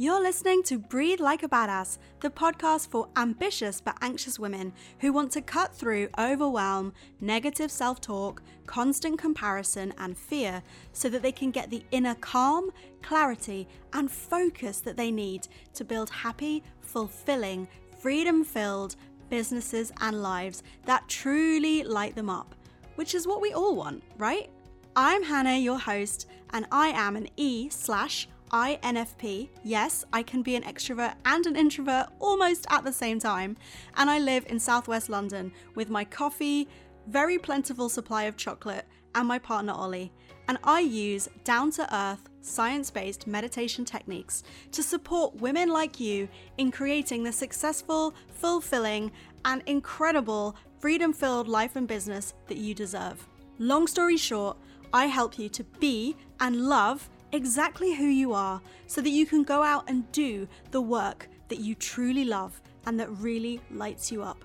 You're listening to Breathe Like a Badass, the podcast for ambitious but anxious women who want to cut through overwhelm, negative self talk, constant comparison, and fear so that they can get the inner calm, clarity, and focus that they need to build happy, fulfilling, freedom filled businesses and lives that truly light them up, which is what we all want, right? I'm Hannah, your host, and I am an E slash INFP. Yes, I can be an extrovert and an introvert almost at the same time. And I live in southwest London with my coffee, very plentiful supply of chocolate, and my partner Ollie. And I use down to earth, science based meditation techniques to support women like you in creating the successful, fulfilling, and incredible freedom filled life and business that you deserve. Long story short, I help you to be and love exactly who you are so that you can go out and do the work that you truly love and that really lights you up.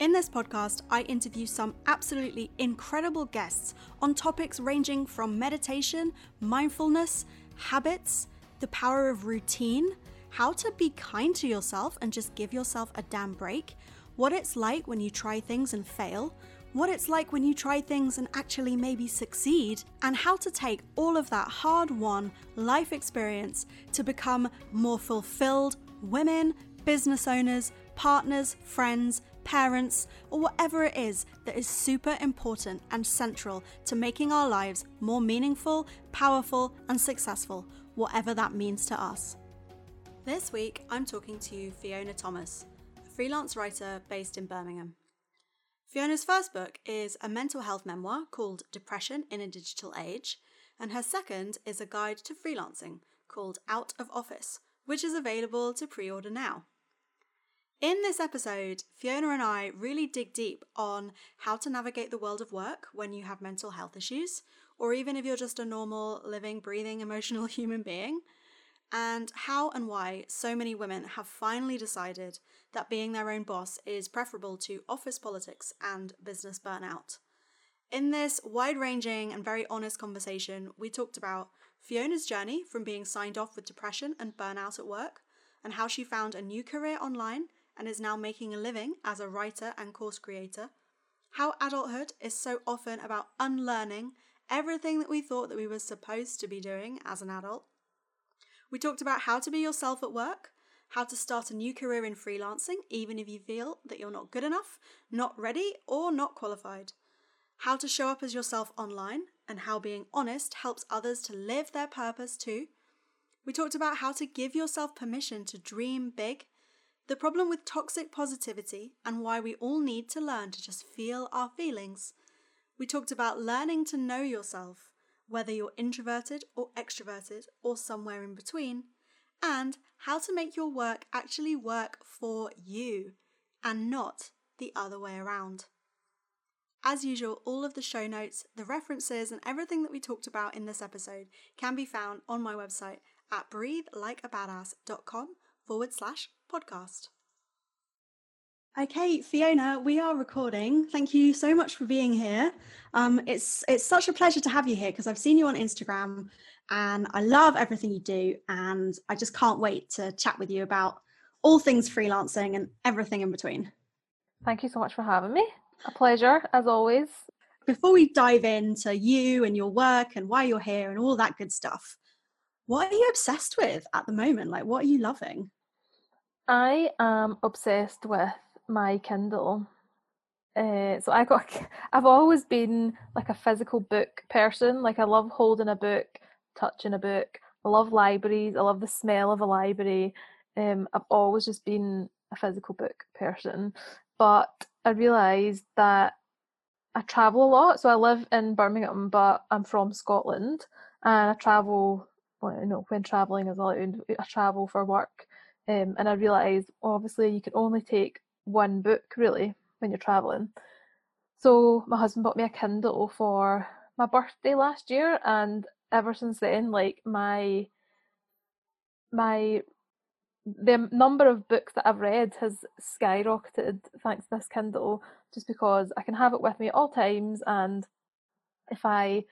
In this podcast, I interview some absolutely incredible guests on topics ranging from meditation, mindfulness, habits, the power of routine, how to be kind to yourself and just give yourself a damn break, what it's like when you try things and fail, what it's like when you try things and actually maybe succeed, and how to take all of that hard won life experience to become more fulfilled women, business owners, partners, friends, parents, or whatever it is that is super important and central to making our lives more meaningful, powerful, and successful, whatever that means to us. This week, I'm talking to Fiona Thomas, a freelance writer based in Birmingham. Fiona's first book is a mental health memoir called Depression in a Digital Age, and her second is a guide to freelancing called Out of Office, which is available to pre order now. In this episode, Fiona and I really dig deep on how to navigate the world of work when you have mental health issues, or even if you're just a normal, living, breathing, emotional human being, and how and why so many women have finally decided that being their own boss is preferable to office politics and business burnout. In this wide ranging and very honest conversation, we talked about Fiona's journey from being signed off with depression and burnout at work, and how she found a new career online and is now making a living as a writer and course creator, how adulthood is so often about unlearning everything that we thought that we were supposed to be doing as an adult. We talked about how to be yourself at work, how to start a new career in freelancing, even if you feel that you're not good enough, not ready, or not qualified. How to show up as yourself online, and how being honest helps others to live their purpose too. We talked about how to give yourself permission to dream big, the problem with toxic positivity, and why we all need to learn to just feel our feelings. We talked about learning to know yourself, whether you're introverted or extroverted or somewhere in between and how to make your work actually work for you and not the other way around. As usual, all of the show notes, the references, and everything that we talked about in this episode can be found on my website at breathelikeabadass.com forward slash podcast. Okay, Fiona, we are recording. Thank you so much for being here. Um, it's it's such a pleasure to have you here because I've seen you on Instagram and I love everything you do. And I just can't wait to chat with you about all things freelancing and everything in between. Thank you so much for having me. A pleasure, as always. Before we dive into you and your work and why you're here and all that good stuff, what are you obsessed with at the moment? Like, what are you loving? I am obsessed with my Kindle. Uh, so I got, I've always been like a physical book person. Like I love holding a book touching a book. I love libraries. I love the smell of a library. Um, I've always just been a physical book person, but I realised that I travel a lot. So I live in Birmingham, but I'm from Scotland, and I travel. Well, you know, when traveling is allowed, I travel for work, um, and I realised obviously you can only take one book really when you're traveling. So my husband bought me a Kindle for my birthday last year, and ever since then, like my my the number of books that I've read has skyrocketed thanks to this Kindle, just because I can have it with me at all times, and if I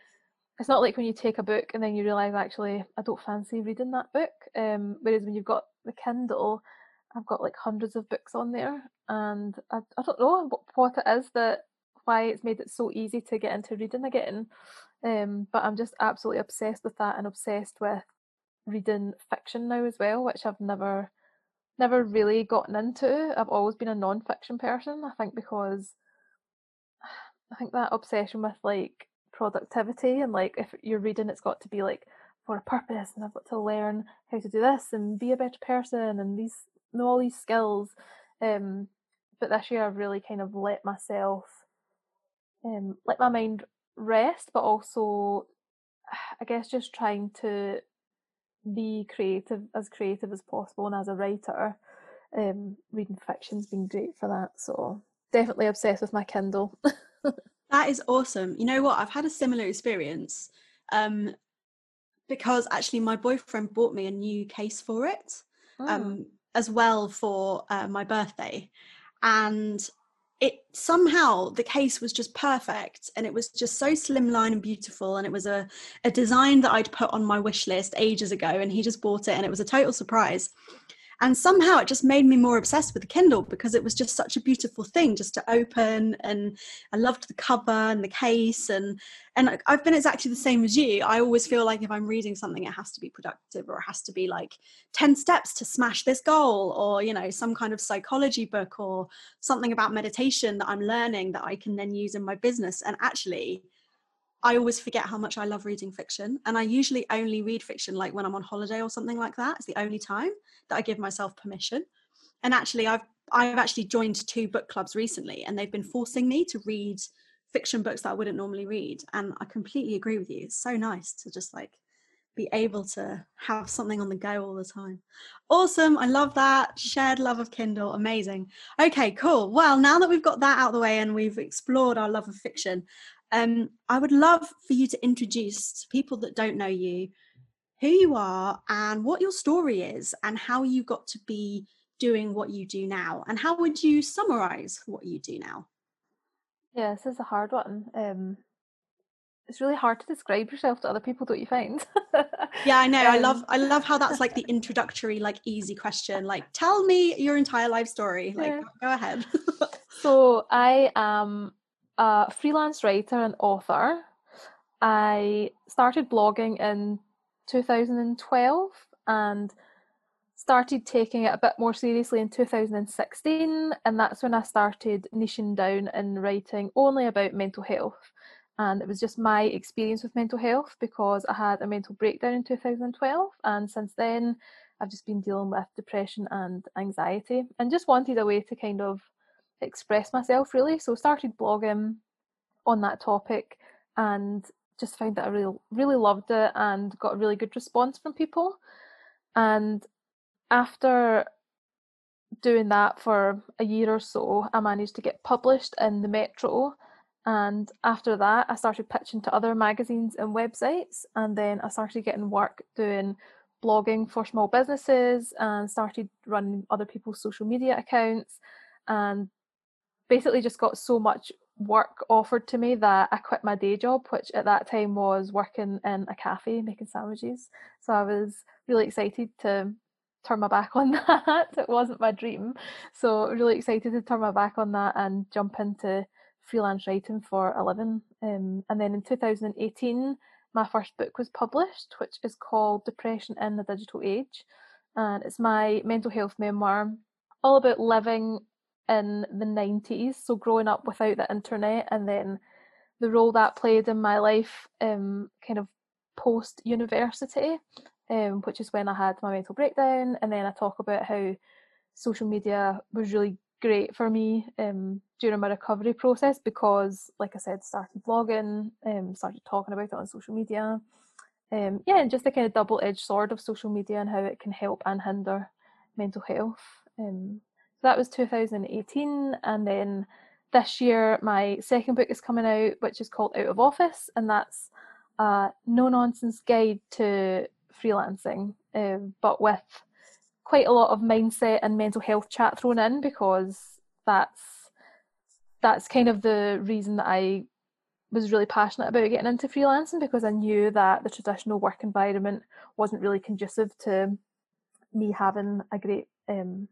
it's not like when you take a book and then you realize actually I don't fancy reading that book. Um, whereas when you've got the Kindle, I've got like hundreds of books on there, and I, I don't know what, what it is that why it's made it so easy to get into reading again. Um, but I'm just absolutely obsessed with that and obsessed with reading fiction now as well, which I've never never really gotten into. I've always been a non-fiction person. I think because I think that obsession with like productivity and like if you're reading it's got to be like for a purpose and I've got to learn how to do this and be a better person and these know all these skills. Um but this year I've really kind of let myself um let my mind rest but also I guess just trying to be creative as creative as possible and as a writer um reading fiction's been great for that so definitely obsessed with my kindle that is awesome you know what i've had a similar experience um because actually my boyfriend bought me a new case for it oh. um as well for uh, my birthday. And it somehow the case was just perfect and it was just so slimline and beautiful and it was a, a design that i'd put on my wish list ages ago and he just bought it and it was a total surprise and somehow it just made me more obsessed with the kindle because it was just such a beautiful thing just to open and i loved the cover and the case and and i've been exactly the same as you. I always feel like if i'm reading something it has to be productive or it has to be like 10 steps to smash this goal or you know some kind of psychology book or something about meditation that i'm learning that i can then use in my business. And actually I always forget how much I love reading fiction. And I usually only read fiction like when I'm on holiday or something like that. It's the only time that I give myself permission. And actually I've I've actually joined two book clubs recently and they've been forcing me to read fiction books that I wouldn't normally read. And I completely agree with you. It's so nice to just like be able to have something on the go all the time. Awesome. I love that. Shared love of Kindle. Amazing. Okay, cool. Well, now that we've got that out of the way and we've explored our love of fiction, um, I would love for you to introduce to people that don't know you who you are and what your story is and how you got to be doing what you do now. And how would you summarize what you do now? Yeah, this is a hard one. Um, it's really hard to describe yourself to other people, don't you find? yeah, I know. Um, I love I love how that's like the introductory, like easy question. Like, tell me your entire life story. Like, yeah. go ahead. so I am a freelance writer and author. I started blogging in 2012 and started taking it a bit more seriously in 2016 and that's when I started niching down and writing only about mental health and it was just my experience with mental health because I had a mental breakdown in 2012 and since then I've just been dealing with depression and anxiety and just wanted a way to kind of express myself really. So started blogging on that topic and just found that I really really loved it and got a really good response from people. And after doing that for a year or so, I managed to get published in the Metro. And after that, I started pitching to other magazines and websites. And then I started getting work doing blogging for small businesses and started running other people's social media accounts and basically just got so much work offered to me that I quit my day job, which at that time was working in a cafe making sandwiches. So I was really excited to turn my back on that. it wasn't my dream. So really excited to turn my back on that and jump into freelance writing for a living. Um, and then in 2018, my first book was published, which is called Depression in the Digital Age. And it's my mental health memoir, all about living in the 90s, so growing up without the internet, and then the role that played in my life, um, kind of post university, um, which is when I had my mental breakdown, and then I talk about how social media was really great for me um, during my recovery process because, like I said, started blogging, um, started talking about it on social media. Um, yeah, and just the kind of double edged sword of social media and how it can help and hinder mental health. Um, that was 2018, and then this year my second book is coming out, which is called Out of Office, and that's a no nonsense guide to freelancing, um, but with quite a lot of mindset and mental health chat thrown in because that's that's kind of the reason that I was really passionate about getting into freelancing because I knew that the traditional work environment wasn't really conducive to me having a great um,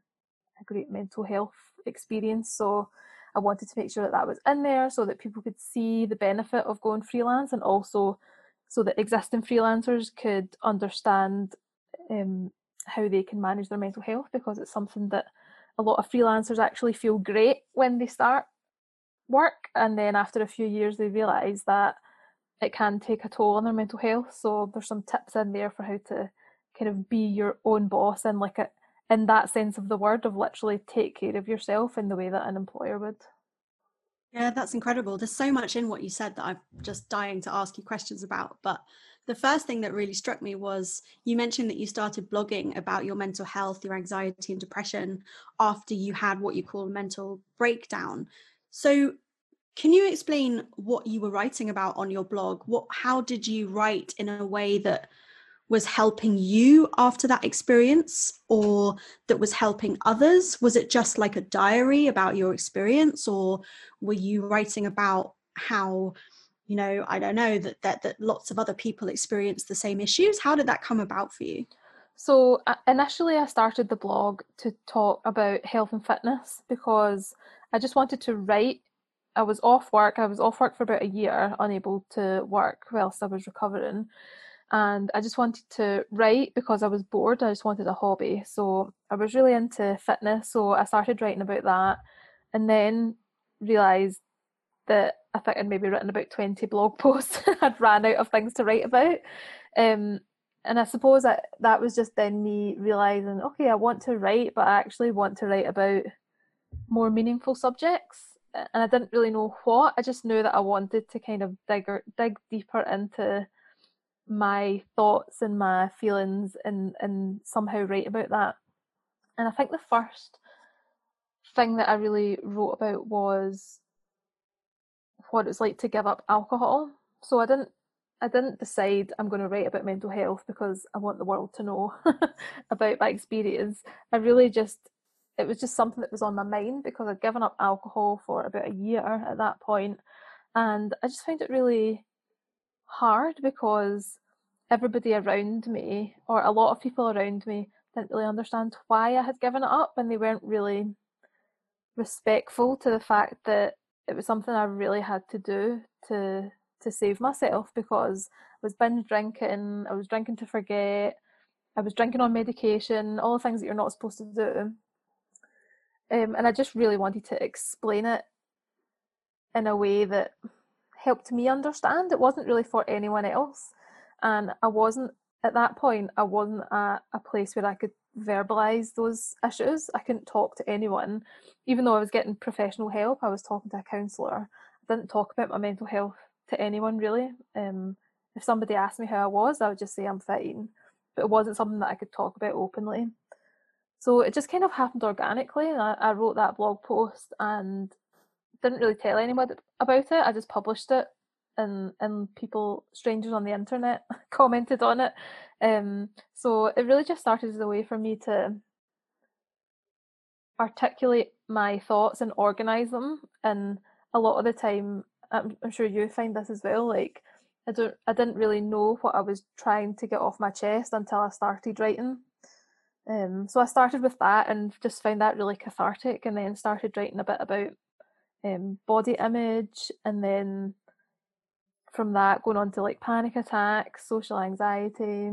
a great mental health experience. So I wanted to make sure that that was in there so that people could see the benefit of going freelance and also so that existing freelancers could understand um, how they can manage their mental health because it's something that a lot of freelancers actually feel great when they start work and then after a few years they realize that it can take a toll on their mental health so there's some tips in there for how to kind of be your own boss and like a, in that sense of the word of literally take care of yourself in the way that an employer would. Yeah that's incredible. There's so much in what you said that i'm just dying to ask you questions about but the first thing that really struck me was you mentioned that you started blogging about your mental health your anxiety and depression after you had what you call a mental breakdown. So, can you explain what you were writing about on your blog? What how did you write in a way that was helping you after that experience or that was helping others? Was it just like a diary about your experience or were you writing about how you know, I don't know that that that lots of other people experience the same issues? How did that come about for you? So uh, initially, I started the blog to talk about health and fitness because I just wanted to write. I was off work. I was off work for about a year, unable to work whilst I was recovering. And I just wanted to write because I was bored. I just wanted a hobby. So I was really into fitness. So I started writing about that and then realised that I think I'd maybe written about 20 blog posts. I'd ran out of things to write about. Um, and I suppose that that was just then me realising, okay, I want to write, but I actually want to write about more meaningful subjects and I didn't really know what. I just knew that I wanted to kind of dig dig deeper into my thoughts and my feelings and and somehow write about that. And I think the first thing that I really wrote about was what it's like to give up alcohol. So I didn't I didn't decide I'm going to write about mental health because I want the world to know about my experience. I really just it was just something that was on my mind because I'd given up alcohol for about a year at that point, and I just found it really hard because everybody around me, or a lot of people around me, didn't really understand why I had given it up, and they weren't really respectful to the fact that it was something I really had to do to to save myself because I was binge drinking, I was drinking to forget, I was drinking on medication, all the things that you're not supposed to do. Um, and I just really wanted to explain it in a way that helped me understand. It wasn't really for anyone else. And I wasn't, at that point, I wasn't at a place where I could verbalize those issues. I couldn't talk to anyone. Even though I was getting professional help, I was talking to a counsellor. I didn't talk about my mental health to anyone really. Um, if somebody asked me how I was, I would just say I'm fine. But it wasn't something that I could talk about openly. So it just kind of happened organically. And I, I wrote that blog post and didn't really tell anyone about it. I just published it and and people strangers on the internet commented on it. Um so it really just started as a way for me to articulate my thoughts and organize them. And a lot of the time I'm, I'm sure you find this as well like i don't i didn't really know what i was trying to get off my chest until i started writing. Um, so I started with that and just found that really cathartic, and then started writing a bit about um, body image, and then from that going on to like panic attacks, social anxiety,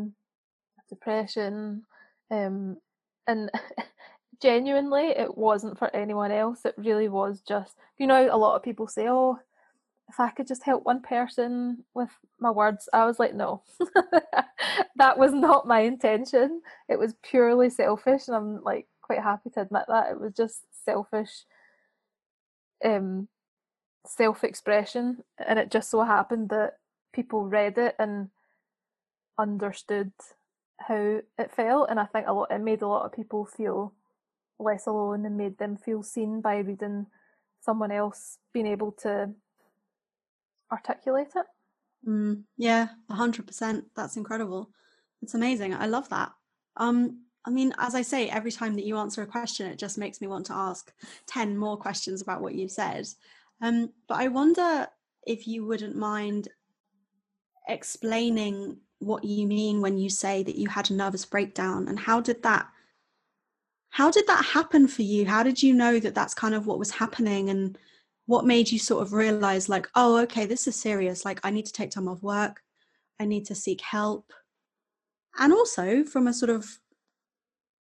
depression, um, and genuinely, it wasn't for anyone else. It really was just you know a lot of people say, oh if I could just help one person with my words, I was like, no, that was not my intention. It was purely selfish, and I'm like quite happy to admit that it was just selfish, um, self-expression, and it just so happened that people read it and understood how it felt, and I think a lot it made a lot of people feel less alone and made them feel seen by reading someone else being able to articulate it. Mm, yeah, hundred percent. That's incredible. It's amazing. I love that. Um, I mean, as I say, every time that you answer a question, it just makes me want to ask ten more questions about what you've said. Um, but I wonder if you wouldn't mind explaining what you mean when you say that you had a nervous breakdown and how did that how did that happen for you? How did you know that that's kind of what was happening and what made you sort of realize like oh okay this is serious. Like i need to take time off work. I need to seek help. And also from a sort of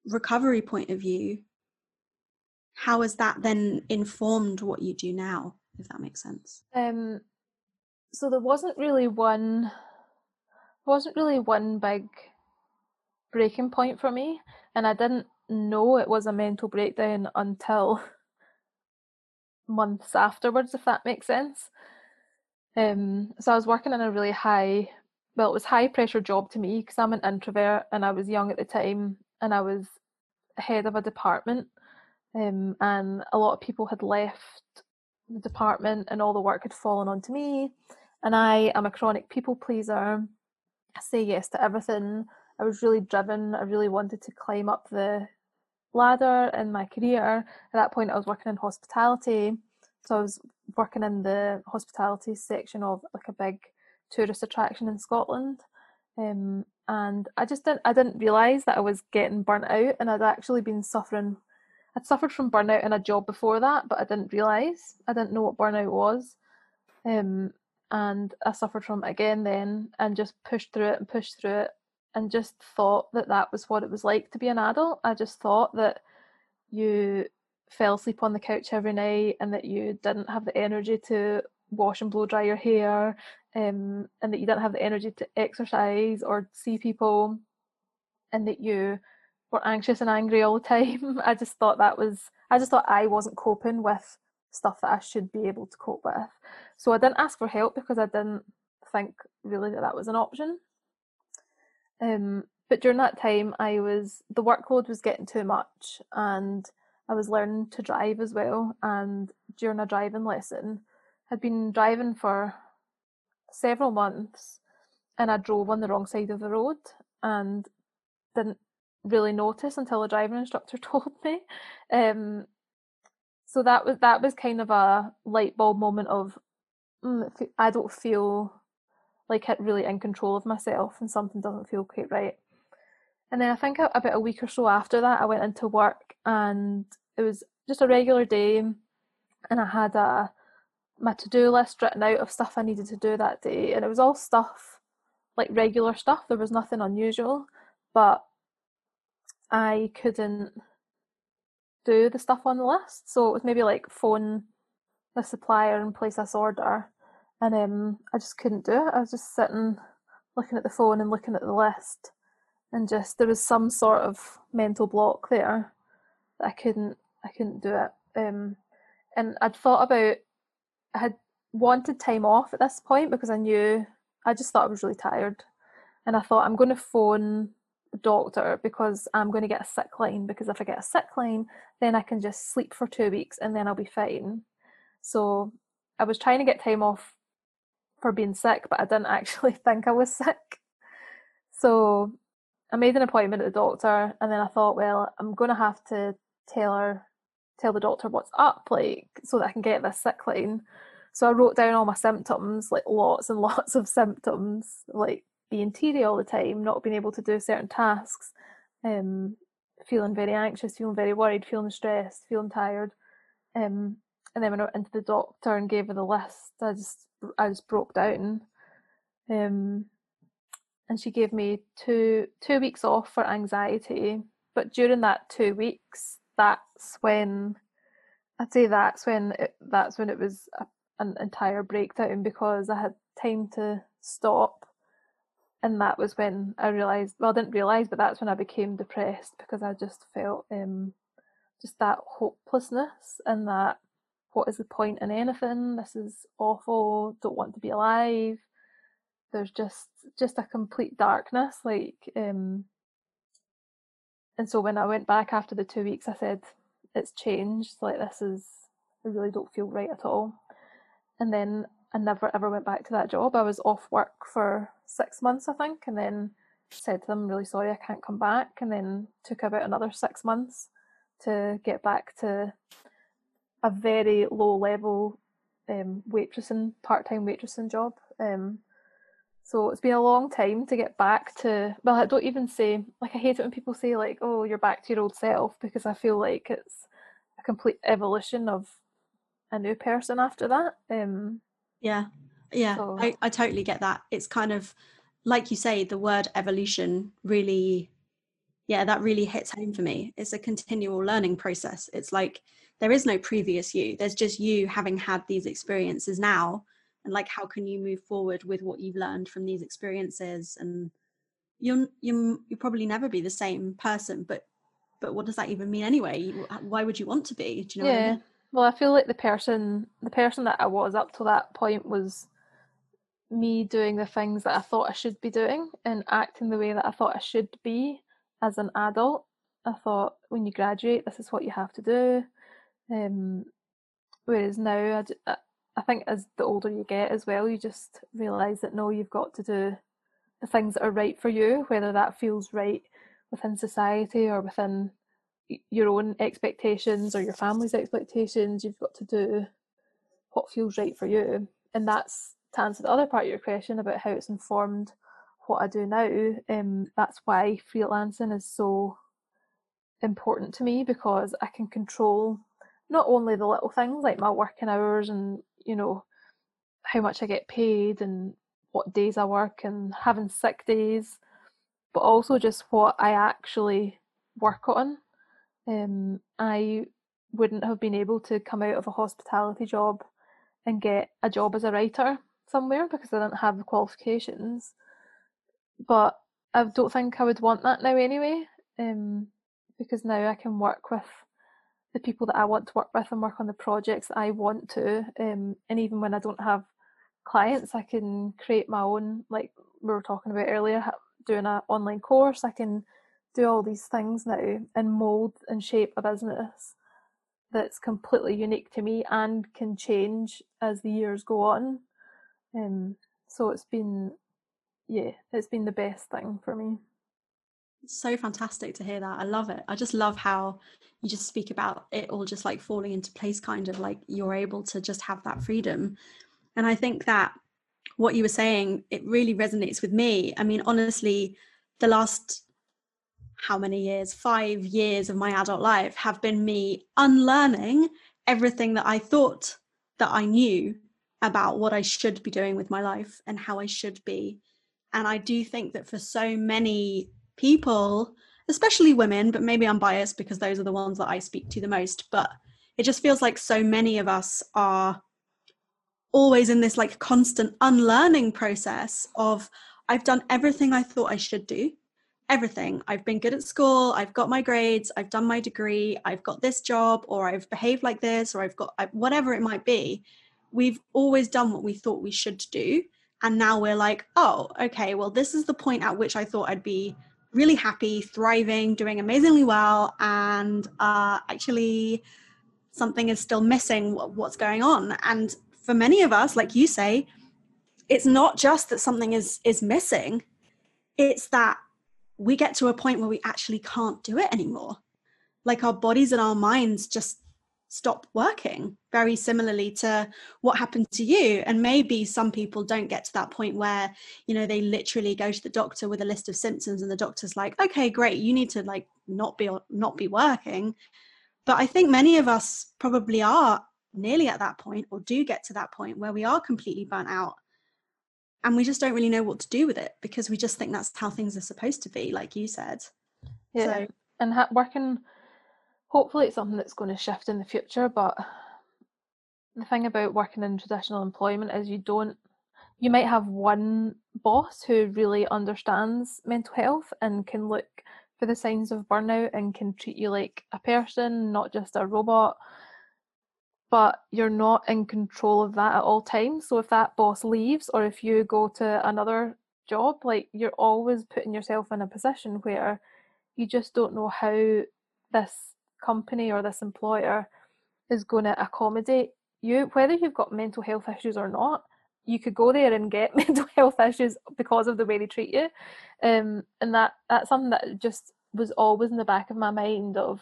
recovery point of view how has that then informed what you do now if that makes sense. Um so there wasn't really one wasn't really one big breaking point for me and i didn't know it was a mental breakdown until months afterwards if that makes sense. Um so i was working in a really high well it was high pressure job to me because i'm an introvert and i was young at the time and i was head of a department um, and a lot of people had left the department and all the work had fallen onto me. And i am a chronic people pleaser. I say yes to everything. I was really driven. I really wanted to climb up the ladder in my career. At that point i was working in hospitality. So i was working in the hospitality section of like a big tourist attraction in scotland. Um, and i just didn't i didn't realize that i was getting burnt out and i'd actually been suffering I'd suffered from burnout in a job before that, but I didn't realise. I didn't know what burnout was. Um, and I suffered from it again then and just pushed through it and pushed through it and just thought that that was what it was like to be an adult. I just thought that you fell asleep on the couch every night and that you didn't have the energy to wash and blow dry your hair um, and that you didn't have the energy to exercise or see people and that you were anxious and angry all the time. I just thought that was, I just thought I wasn't coping with stuff that I should be able to cope with. So I didn't ask for help because I didn't think really that that was an option. Um, but during that time, I was the workload was getting too much, and I was learning to drive as well. And during a driving lesson, I'd been driving for several months, and I drove on the wrong side of the road and didn't really notice until a driving instructor told me. Um, so that was that was kind of a light bulb moment of mm, I don't feel like it really in control of myself and something doesn't feel quite right. And then I think about a week or so after that, I went into work and it was just a regular day, and I had a my to do list written out of stuff I needed to do that day, and it was all stuff like regular stuff. There was nothing unusual, but I couldn't do the stuff on the list. So it was maybe like phone the supplier and place this order. And um, I just couldn't do it. I was just sitting looking at the phone and looking at the list and just there was some sort of mental block there that I couldn't I couldn't do it. Um, and I'd thought about I had wanted time off at this point because I knew I just thought I was really tired. And I thought I'm going to phone doctor because I'm going to get a sick line because if I get a sick line, then I can just sleep for two weeks and then I'll be fine. So I was trying to get time off for being sick, but I didn't actually think I was sick. So I made an appointment at the doctor and then I thought, well, I'm going to have to tell her, tell the doctor what's up, like, so that I can get this sick line. So I wrote down all my symptoms, like lots and lots of symptoms, like being teary all the time, not being able to do certain tasks, um, feeling very anxious, feeling very worried, feeling stressed, feeling tired. Um, and then when I went into the doctor and gave her the list, I just I just broke down. Um, and she gave me two two weeks off for anxiety. But during that two weeks, that's when I'd say that's when it, that's when it was a, an entire breakdown because I had time to stop and that was when I realized well I didn't realize but that's when I became depressed because I just felt um just that hopelessness and that what is the point in anything? This is awful. Don't want to be alive. There's just just a complete darkness like um and so when I went back after the two weeks I said it's changed. Like this is I really don't feel right at all. And then I never ever went back to that job. I was off work for six months, I think, and then said to them, really sorry, I can't come back, and then took about another six months to get back to a very low level um, waitressing, part time waitressing job. Um, so it's been a long time to get back to. Well, I don't even say like I hate it when people say like, "Oh, you're back to your old self," because I feel like it's a complete evolution of a new person after that. Um, yeah, yeah, so. I, I totally get that. It's kind of like you say, the word evolution really, yeah, that really hits home for me. It's a continual learning process. It's like there is no previous you. There's just you having had these experiences now, and like how can you move forward with what you've learned from these experiences and you'll you you'll probably never be the same person but but what does that even mean anyway why would you want to be do you know yeah I mean? well i feel like the person the person that i was up to that point was me doing the things that i thought i should be doing and acting the way that i thought i should be as an adult i thought when you graduate this is what you have to do um, whereas now I, I think as the older you get as well you just realize that no you've got to do the things that are right for you whether that feels right within society or within your own expectations or your family's expectations. You've got to do what feels right for you. And that's to answer the other part of your question about how it's informed what I do now. Um, that's why freelancing is so important to me because I can control not only the little things like my working hours and you know how much I get paid and what days I work and having sick days, but also just what I actually work on. Um, I wouldn't have been able to come out of a hospitality job and get a job as a writer somewhere because I didn't have the qualifications. But I don't think I would want that now anyway, um, because now I can work with the people that I want to work with and work on the projects I want to. Um, and even when I don't have clients, I can create my own, like we were talking about earlier, doing an online course. I can do all these things now and mold and shape a business that's completely unique to me and can change as the years go on. Um, so it's been, yeah, it's been the best thing for me. so fantastic to hear that. I love it. I just love how you just speak about it all just like falling into place, kind of like you're able to just have that freedom. And I think that what you were saying, it really resonates with me. I mean, honestly, the last how many years, five years of my adult life have been me unlearning everything that I thought that I knew about what I should be doing with my life and how I should be. And I do think that for so many people, especially women, but maybe I'm biased because those are the ones that I speak to the most, but it just feels like so many of us are always in this like constant unlearning process of I've done everything I thought I should do. Everything. I've been good at school, I've got my grades, I've done my degree, I've got this job, or I've behaved like this, or I've got whatever it might be. We've always done what we thought we should do. And now we're like, oh, okay, well, this is the point at which I thought I'd be really happy, thriving, doing amazingly well. And uh, actually, something is still missing. What's going on? And for many of us like you say it's not just that something is is missing it's that we get to a point where we actually can't do it anymore like our bodies and our minds just stop working very similarly to what happened to you. And maybe some people don't get to that point where you know they literally go to the doctor with a list of symptoms and the doctor's like okay great you need to like not be not be working. But i think many of us probably are nearly at that point or do get to that point where we are completely burnt out. And we just don't really know what to do with it because we just think that's how things are supposed to be like you said. Yeah. So, and ha- working hopefully it's something that's going to shift in the future but the thing about working in traditional employment is you don't you might have one boss who really understands mental health and can look for the signs of burnout and can treat you like a person not just a robot but you're not in control of that at all times. So if that boss leaves or if you go to another job, like you're always putting yourself in a position where you just don't know how this company or this employer is going to accommodate you, whether you've got mental health issues or not. You could go there and get mental health issues because of the way they treat you, um, and that that's something that just was always in the back of my mind of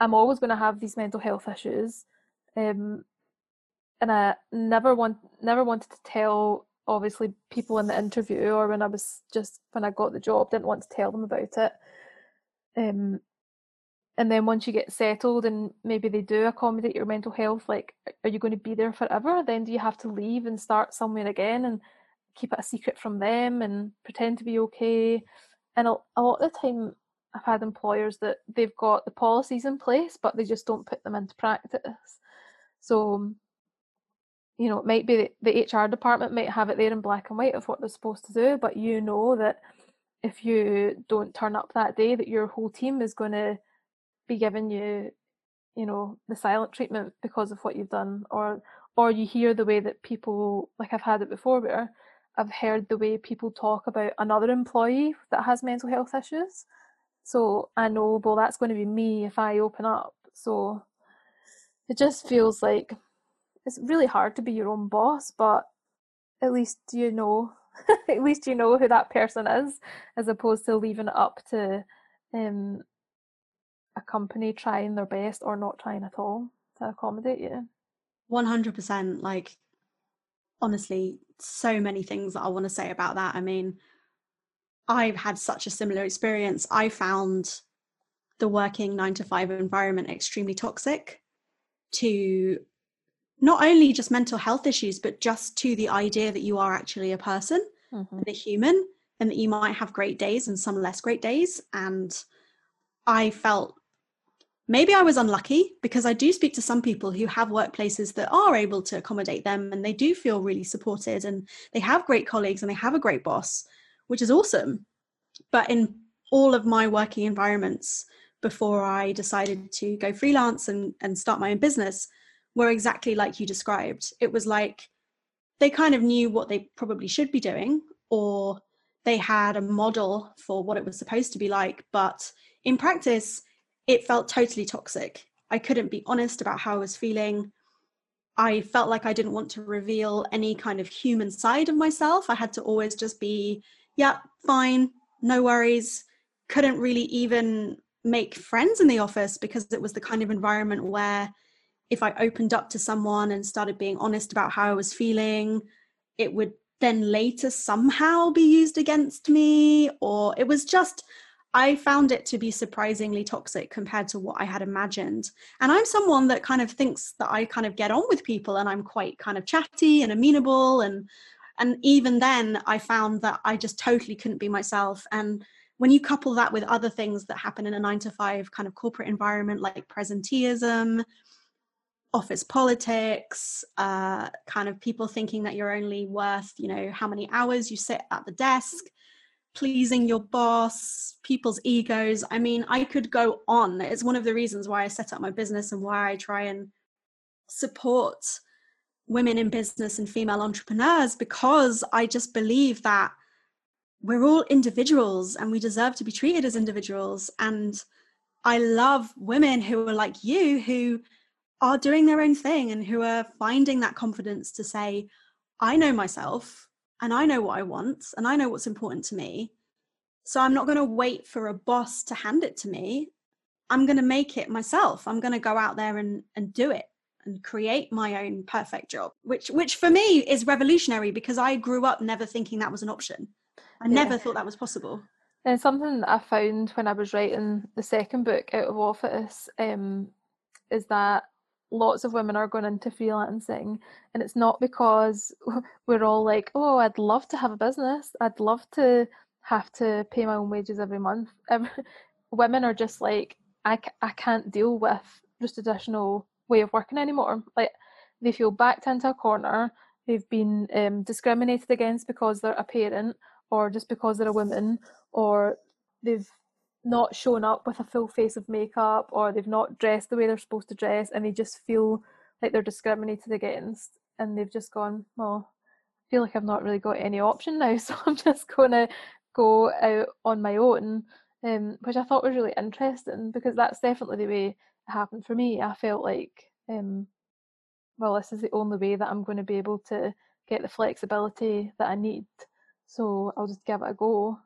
I'm always going to have these mental health issues. Um, and I never want never wanted to tell obviously people in the interview or when I was just when I got the job didn't want to tell them about it. Um, and then once you get settled and maybe they do accommodate your mental health, like are you going to be there forever? Then do you have to leave and start somewhere again and keep it a secret from them and pretend to be okay? And a, a lot of the time, I've had employers that they've got the policies in place, but they just don't put them into practice. So you know, it might be the HR department might have it there in black and white of what they're supposed to do, but you know that if you don't turn up that day, that your whole team is going to be giving you, you know, the silent treatment because of what you've done, or or you hear the way that people, like I've had it before, where I've heard the way people talk about another employee that has mental health issues. So I know, well, that's going to be me if I open up. So it just feels like it's really hard to be your own boss, but at least you know at least you know who that person is, as opposed to leaving it up to um, a company trying their best or not trying at all to accommodate you. One hundred percent. Like honestly, so many things that I want to say about that. I mean, I've had such a similar experience. I found the working nine to five environment extremely toxic to not only just mental health issues, but just to the idea that you are actually a person mm-hmm. and a human, and that you might have great days and some less great days. And I felt maybe I was unlucky because I do speak to some people who have workplaces that are able to accommodate them and they do feel really supported and they have great colleagues and they have a great boss, which is awesome. But in all of my working environments before I decided to go freelance and, and start my own business, were exactly like you described. It was like they kind of knew what they probably should be doing, or they had a model for what it was supposed to be like. But in practice, it felt totally toxic. I couldn't be honest about how I was feeling. I felt like I didn't want to reveal any kind of human side of myself. I had to always just be, yeah, fine, no worries. Couldn't really even make friends in the office because it was the kind of environment where if I opened up to someone and started being honest about how I was feeling, it would then later somehow be used against me. Or it was just, I found it to be surprisingly toxic compared to what I had imagined. And I'm someone that kind of thinks that I kind of get on with people and I'm quite kind of chatty and amenable. And and even then I found that I just totally couldn't be myself. And when you couple that with other things that happen in a nine to five kind of corporate environment like presenteeism, office politics, uh, kind of people thinking that you're only worth, you know, how many hours you sit at the desk, pleasing your boss, people's egos. I mean, I could go on. It's one of the reasons why I set up my business and why I try and support women in business and female entrepreneurs because I just believe that we're all individuals and we deserve to be treated as individuals. And I love women who are like you who are doing their own thing and who are finding that confidence to say, I know myself and I know what I want and I know what's important to me. So I'm not going to wait for a boss to hand it to me. I'm going to make it myself. I'm going to go out there and, and do it and create my own perfect job, which which for me is revolutionary because I grew up never thinking that was an option. I yeah. never thought that was possible. And something that I found when I was writing the second book out of office um, is that lots of women are going into freelancing and it's not because we're all like oh i'd love to have a business. I'd love to have to pay my own wages every month. Women are just like I, I can't deal with just traditional way of working anymore. Like they feel backed into a corner. They've been um, discriminated against because they're a parent or just because they're a woman or they've not shown up with a full face of makeup or they've not dressed the way they're supposed to dress and they just feel like they're discriminated against and they've just gone well I feel like I've not really got any option now so I'm just to go out on my own um, which I thought was really interesting because that's definitely the way it happened for me. I felt like um, well this is the only way that I'm going to be able to get the flexibility that I need so I'll just give it a go.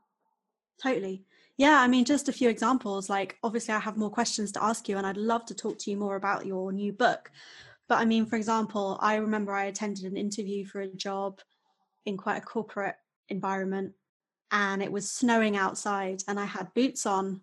Totally yeah, I mean, just a few examples. Like, obviously, I have more questions to ask you, and I'd love to talk to you more about your new book. But I mean, for example, I remember I attended an interview for a job in quite a corporate environment and it was snowing outside and I had boots on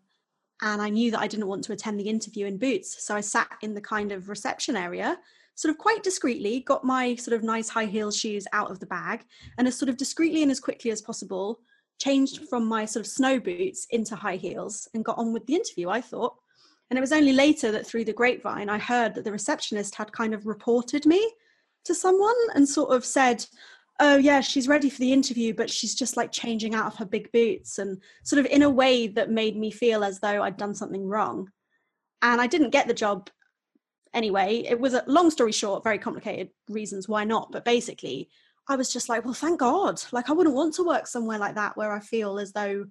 and I knew that I didn't want to attend the interview in boots. So I sat in the kind of reception area, sort of quite discreetly, got my sort of nice high heel shoes out of the bag, and as sort of discreetly and as quickly as possible, changed from my sort of snow boots into high heels and got on with the interview, I thought. And it was only later that through the grapevine, I heard that the receptionist had kind of reported me to someone and sort of said, oh yeah she's ready for the interview but she's just like changing out of her big boots and sort of in a way that made me feel as though i'd done something wrong and i didn't get the job anyway it was a long story short very complicated reasons why not but basically i was just like well thank god like i wouldn't want to work somewhere like that where i feel as though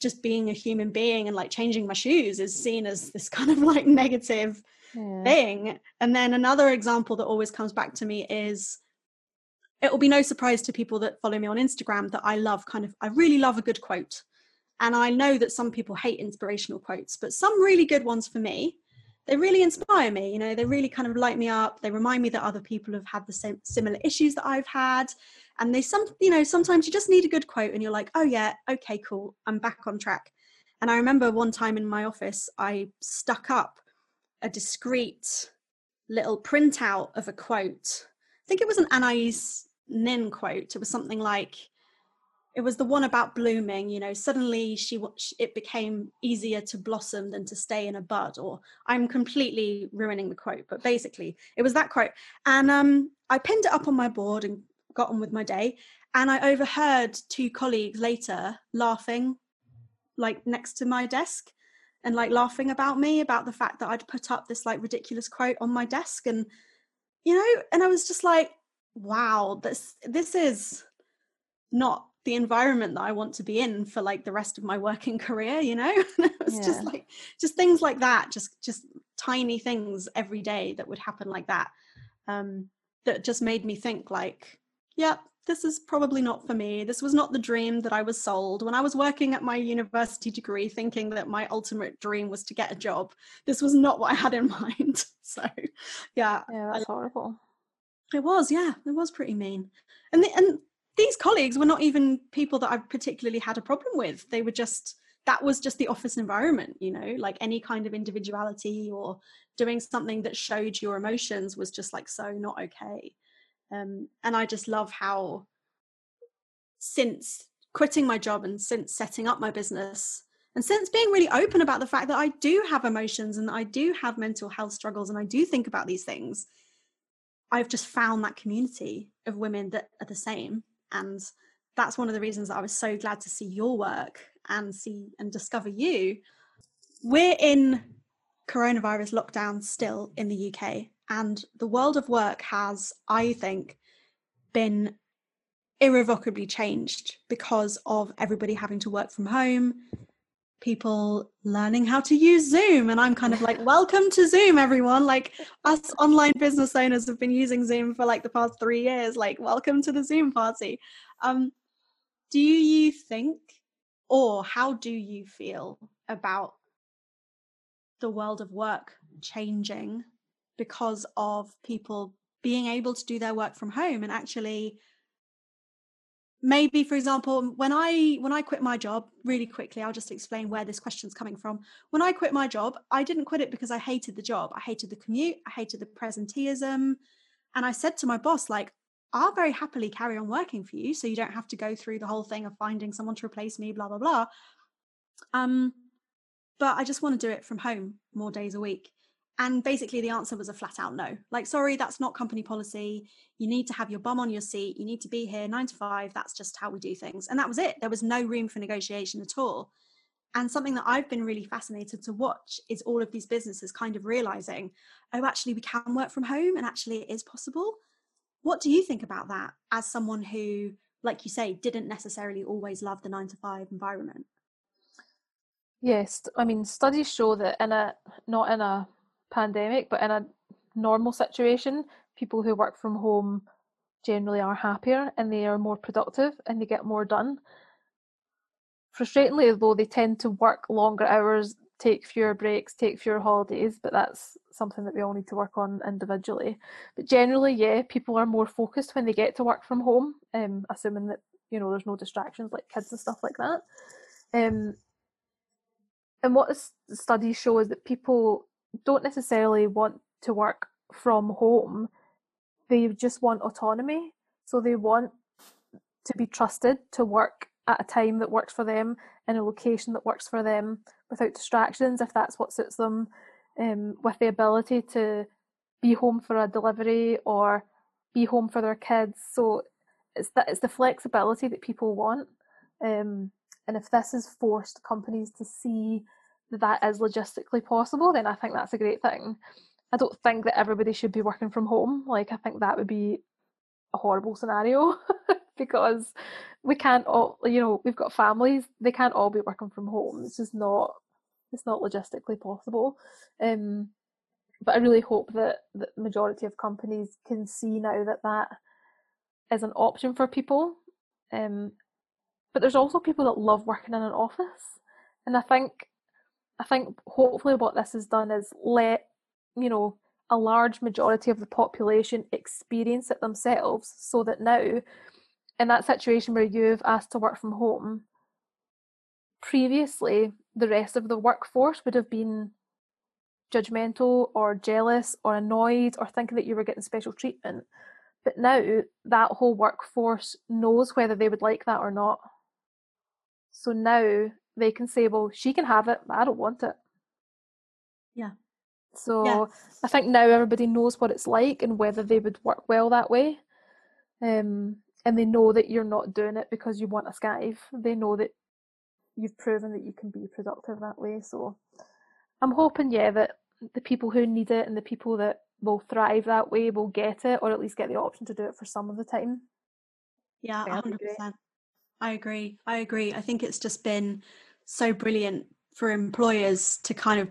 just being a human being and like changing my shoes is seen as this kind of like negative yeah. thing and then another example that always comes back to me is it will be no surprise to people that follow me on Instagram that I love kind of, I really love a good quote. And I know that some people hate inspirational quotes, but some really good ones for me, they really inspire me. You know, they really kind of light me up. They remind me that other people have had the same similar issues that I've had. And they some, you know, sometimes you just need a good quote and you're like, oh yeah, okay, cool. I'm back on track. And I remember one time in my office, I stuck up a discreet little printout of a quote. I think it was an Anais Nin quote. It was something like, it was the one about blooming. You know, suddenly she it became easier to blossom than to stay in a bud. Or I'm completely ruining the quote, but basically it was that quote. And um, I pinned it up on my board and got on with my day. And I overheard two colleagues later laughing, like next to my desk and like laughing about me about the fact that I'd put up this like ridiculous quote on my desk and you know and I was just like wow this this is not the environment that I want to be in for like the rest of my working career you know? It's yeah. just like just things like that just just tiny things every day that would happen like that um that just made me think like yeah this is probably not for me. This was not the dream that I was sold. When I was working at my university degree thinking that my ultimate dream was to get a job this was not what I had in mind. So yeah yeah that's I, horrible. It was, yeah, it was pretty mean. And the, and these colleagues were not even people that I particularly had a problem with. They were just that was just the office environment, you know, like any kind of individuality or doing something that showed your emotions was just like so not okay. Um, and I just love how since quitting my job and since setting up my business and since being really open about the fact that I do have emotions and I do have mental health struggles and I do think about these things, I've just found that community of women that are the same. And that's one of the reasons that I was so glad to see your work and see and discover you. We're in coronavirus lockdown still in the UK, and the world of work has, I think, been irrevocably changed because of everybody having to work from home, people learning how to use Zoom. And I'm kind of like, welcome to Zoom, everyone. Like, us online business owners have been using Zoom for like the past three years. Like, welcome to the Zoom party. Um, do you think, or how do you feel about the world of work changing because of people being able to do their work from home and actually maybe for example when i when i quit my job really quickly i'll just explain where this question's coming from. When i quit my job i didn't quit it because i hated the job. I hated the commute. I hated the presenteeism. And i said to my boss like i'll very happily carry on working for you so you don't have to go through the whole thing of finding someone to replace me blah blah blah. Um but i just want to do it from home more days a week and basically, the answer was a flat out no. Like, sorry, that's not company policy. You need to have your bum on your seat. You need to be here nine to five. That's just how we do things. And that was it. There was no room for negotiation at all. And something that I've been really fascinated to watch is all of these businesses kind of realizing, oh, actually, we can work from home and actually it is possible. What do you think about that as someone who, like you say, didn't necessarily always love the nine to five environment? Yes, I mean, studies show that in a not in a pandemic, but in a normal situation, people who work from home generally are happier and they are more productive and they get more done. Frustratingly, though, they tend to work longer hours take fewer breaks, take fewer holidays, but that's something that we all need to work on individually. But generally, yeah, people are more focused when they get to work from home, um, assuming that you know there's no distractions like kids and stuff like that. Um, and what the studies show is that people don't necessarily want to work from home; they just want autonomy. So they want to be trusted to work at a time that works for them in a location that works for them without distractions if that's what suits them um, with the ability to be home for a delivery or be home for their kids. So it's that it's the flexibility that people want. Um, and if this has forced companies to see that is logistically possible then i think that's a great thing. I don't think that everybody should be working from home. Like i think that would be a horrible scenario because we can't all you know we've got families they can't all be working from home. It's just not it's not logistically possible. Um but i really hope that the majority of companies can see now that that is an option for people. Um but there's also people that love working in an office and i think i think hopefully what this has done is let you know a large majority of the population experience it themselves so that now in that situation where you've asked to work from home, previously the rest of the workforce would have been judgmental or jealous or annoyed or thinking that you were getting special treatment. But now that whole workforce knows whether they would like that or not. So now they can say, well, she can have it, but I don't want it. Yeah. So yeah. I think now everybody knows what it's like and whether they would work well that way. Um, and they know that you're not doing it because you want a skive. They know that you've proven that you can be productive that way. So I'm hoping, yeah, that the people who need it and the people that will thrive that way will get it or at least get the option to do it for some of the time. Yeah, hundred percent. I agree. I agree. I think it's just been so brilliant for employers to kind of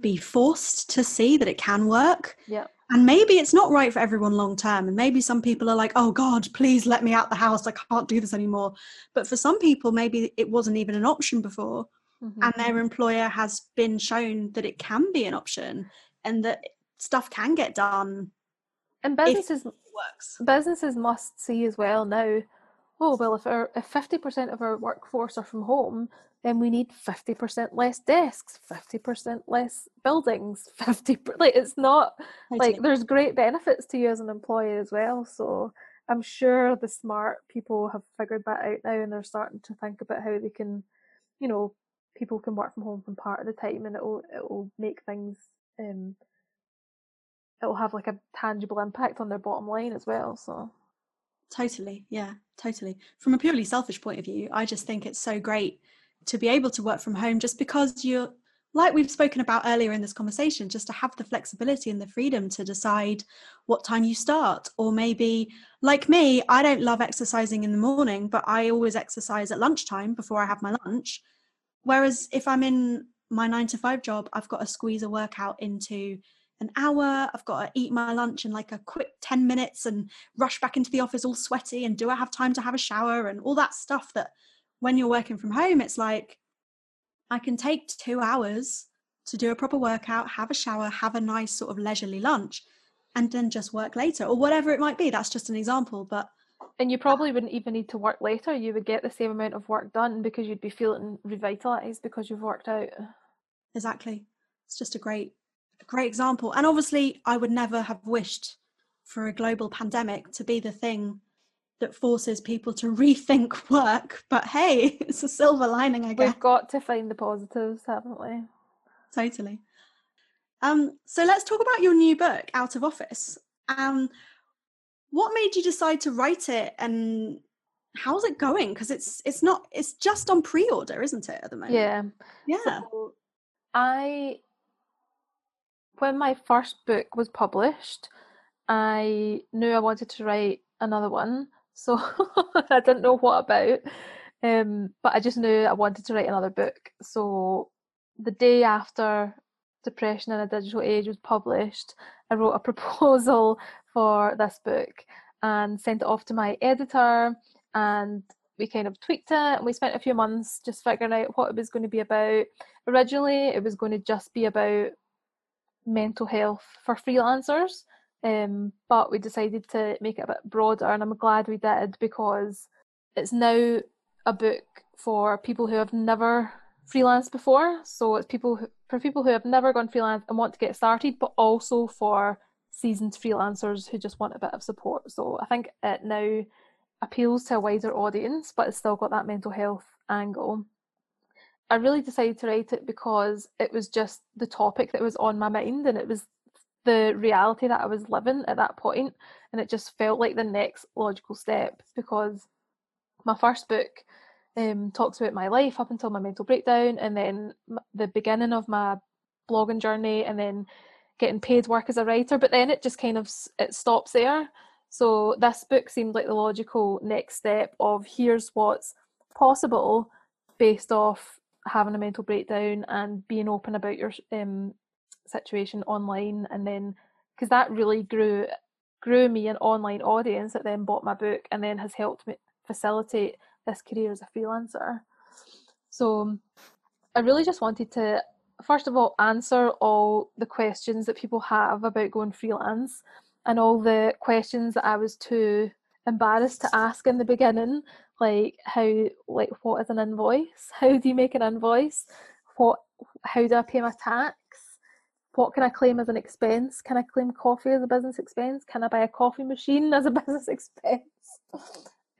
be forced to see that it can work. Yeah and maybe it's not right for everyone long term and maybe some people are like oh god please let me out the house i can't do this anymore but for some people maybe it wasn't even an option before mm-hmm. and their employer has been shown that it can be an option and that stuff can get done and businesses works businesses must see as well now oh well if our if 50% of our workforce are from home then we need 50% less desks 50% less buildings 50 like it's not like there's great benefits to you as an employee as well so i'm sure the smart people have figured that out now and they're starting to think about how they can you know people can work from home from part of the time and it'll it'll make things um it'll have like a tangible impact on their bottom line as well so totally yeah totally. From a purely selfish point of view i just think it's so great to be able to work from home just because you're like we've spoken about earlier in this conversation just to have the flexibility and the freedom to decide what time you start. Or maybe like me i don't love exercising in the morning but i always exercise at lunchtime before i have my lunch. Whereas if i'm in my 9 to 5 job i've got to squeeze a workout into an hour i've got to eat my lunch in like a quick 10 minutes and rush back into the office all sweaty and do i have time to have a shower and all that stuff that when you're working from home, it's like I can take two hours to do a proper workout, have a shower, have a nice sort of leisurely lunch, and then just work later or whatever it might be. That's just an example, but. And you probably wouldn't even need to work later. You would get the same amount of work done because you'd be feeling revitalized because you've worked out. Exactly. It's just a great, great example. And obviously, I would never have wished for a global pandemic to be the thing that forces people to rethink work. But hey, it's a silver lining, I guess. We've got to find the positives, haven't we? Totally. Um, so let's talk about your new book, Out of Office. Um, what made you decide to write it, and how's it going? Because it's it's not it's just on pre-order, isn't it, at the moment? Yeah, yeah. So I when my first book was published, I knew I wanted to write another one so I didn't know what about. Um, but I just knew I wanted to write another book. So the day after Depression in a Digital Age was published, I wrote a proposal for this book and sent it off to my editor. And we kind of tweaked it and we spent a few months just figuring out what it was going to be about. Originally, it was going to just be about mental health for freelancers, um, but we decided to make it a bit broader, and I'm glad we did because it's now a book for people who have never freelanced before. So it's people who, for people who have never gone freelance and want to get started, but also for seasoned freelancers who just want a bit of support. So I think it now appeals to a wider audience, but it's still got that mental health angle. I really decided to write it because it was just the topic that was on my mind and it was the reality that I was living at that point, and it just felt like the next logical step because my first book um, talks about my life up until my mental breakdown, and then the beginning of my blogging journey, and then getting paid work as a writer. But then it just kind of it stops there. So this book seemed like the logical next step of here's what's possible based off having a mental breakdown and being open about your um, situation online, and then because that really grew grew me an online audience that then bought my book and then has helped me facilitate this career as a freelancer. So I really just wanted to first of all answer all the questions that people have about going freelance and all the questions that I was too embarrassed to ask in the beginning like how like what is an invoice how do you make an invoice what how do i pay my tax what can i claim as an expense can i claim coffee as a business expense can i buy a coffee machine as a business expense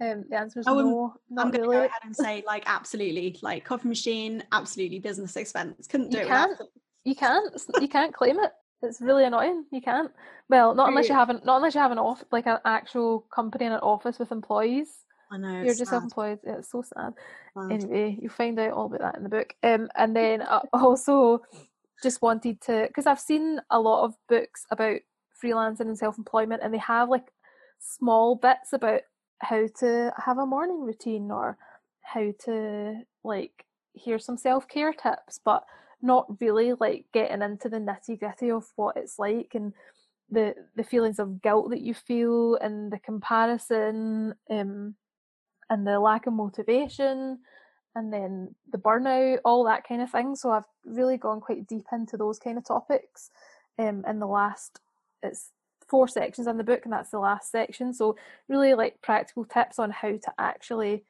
um, the answer is oh, no. I'm going to go ahead and say, like, absolutely, like coffee machine, absolutely business expense. Couldn't do you it. Can't, you can't. You can't claim it. It's really annoying. You can't. Well, not unless you have an not unless you have an off like an actual company in an office with employees. I know. You're just self-employed. Yeah, it's so sad. sad. Anyway, you'll find out all about that in the book. Um, and then I also just wanted to because I've seen a lot of books about freelancing and self-employment, and they have like small bits about how to have a morning routine or how to like hear some self-care tips but not really like getting into the nitty-gritty of what it's like and the the feelings of guilt that you feel and the comparison um, and the lack of motivation and then the burnout all that kind of thing. So i've really gone quite deep into those kind of topics um, in the last it's four sections in the book and that's the last section. So really like practical tips on how to actually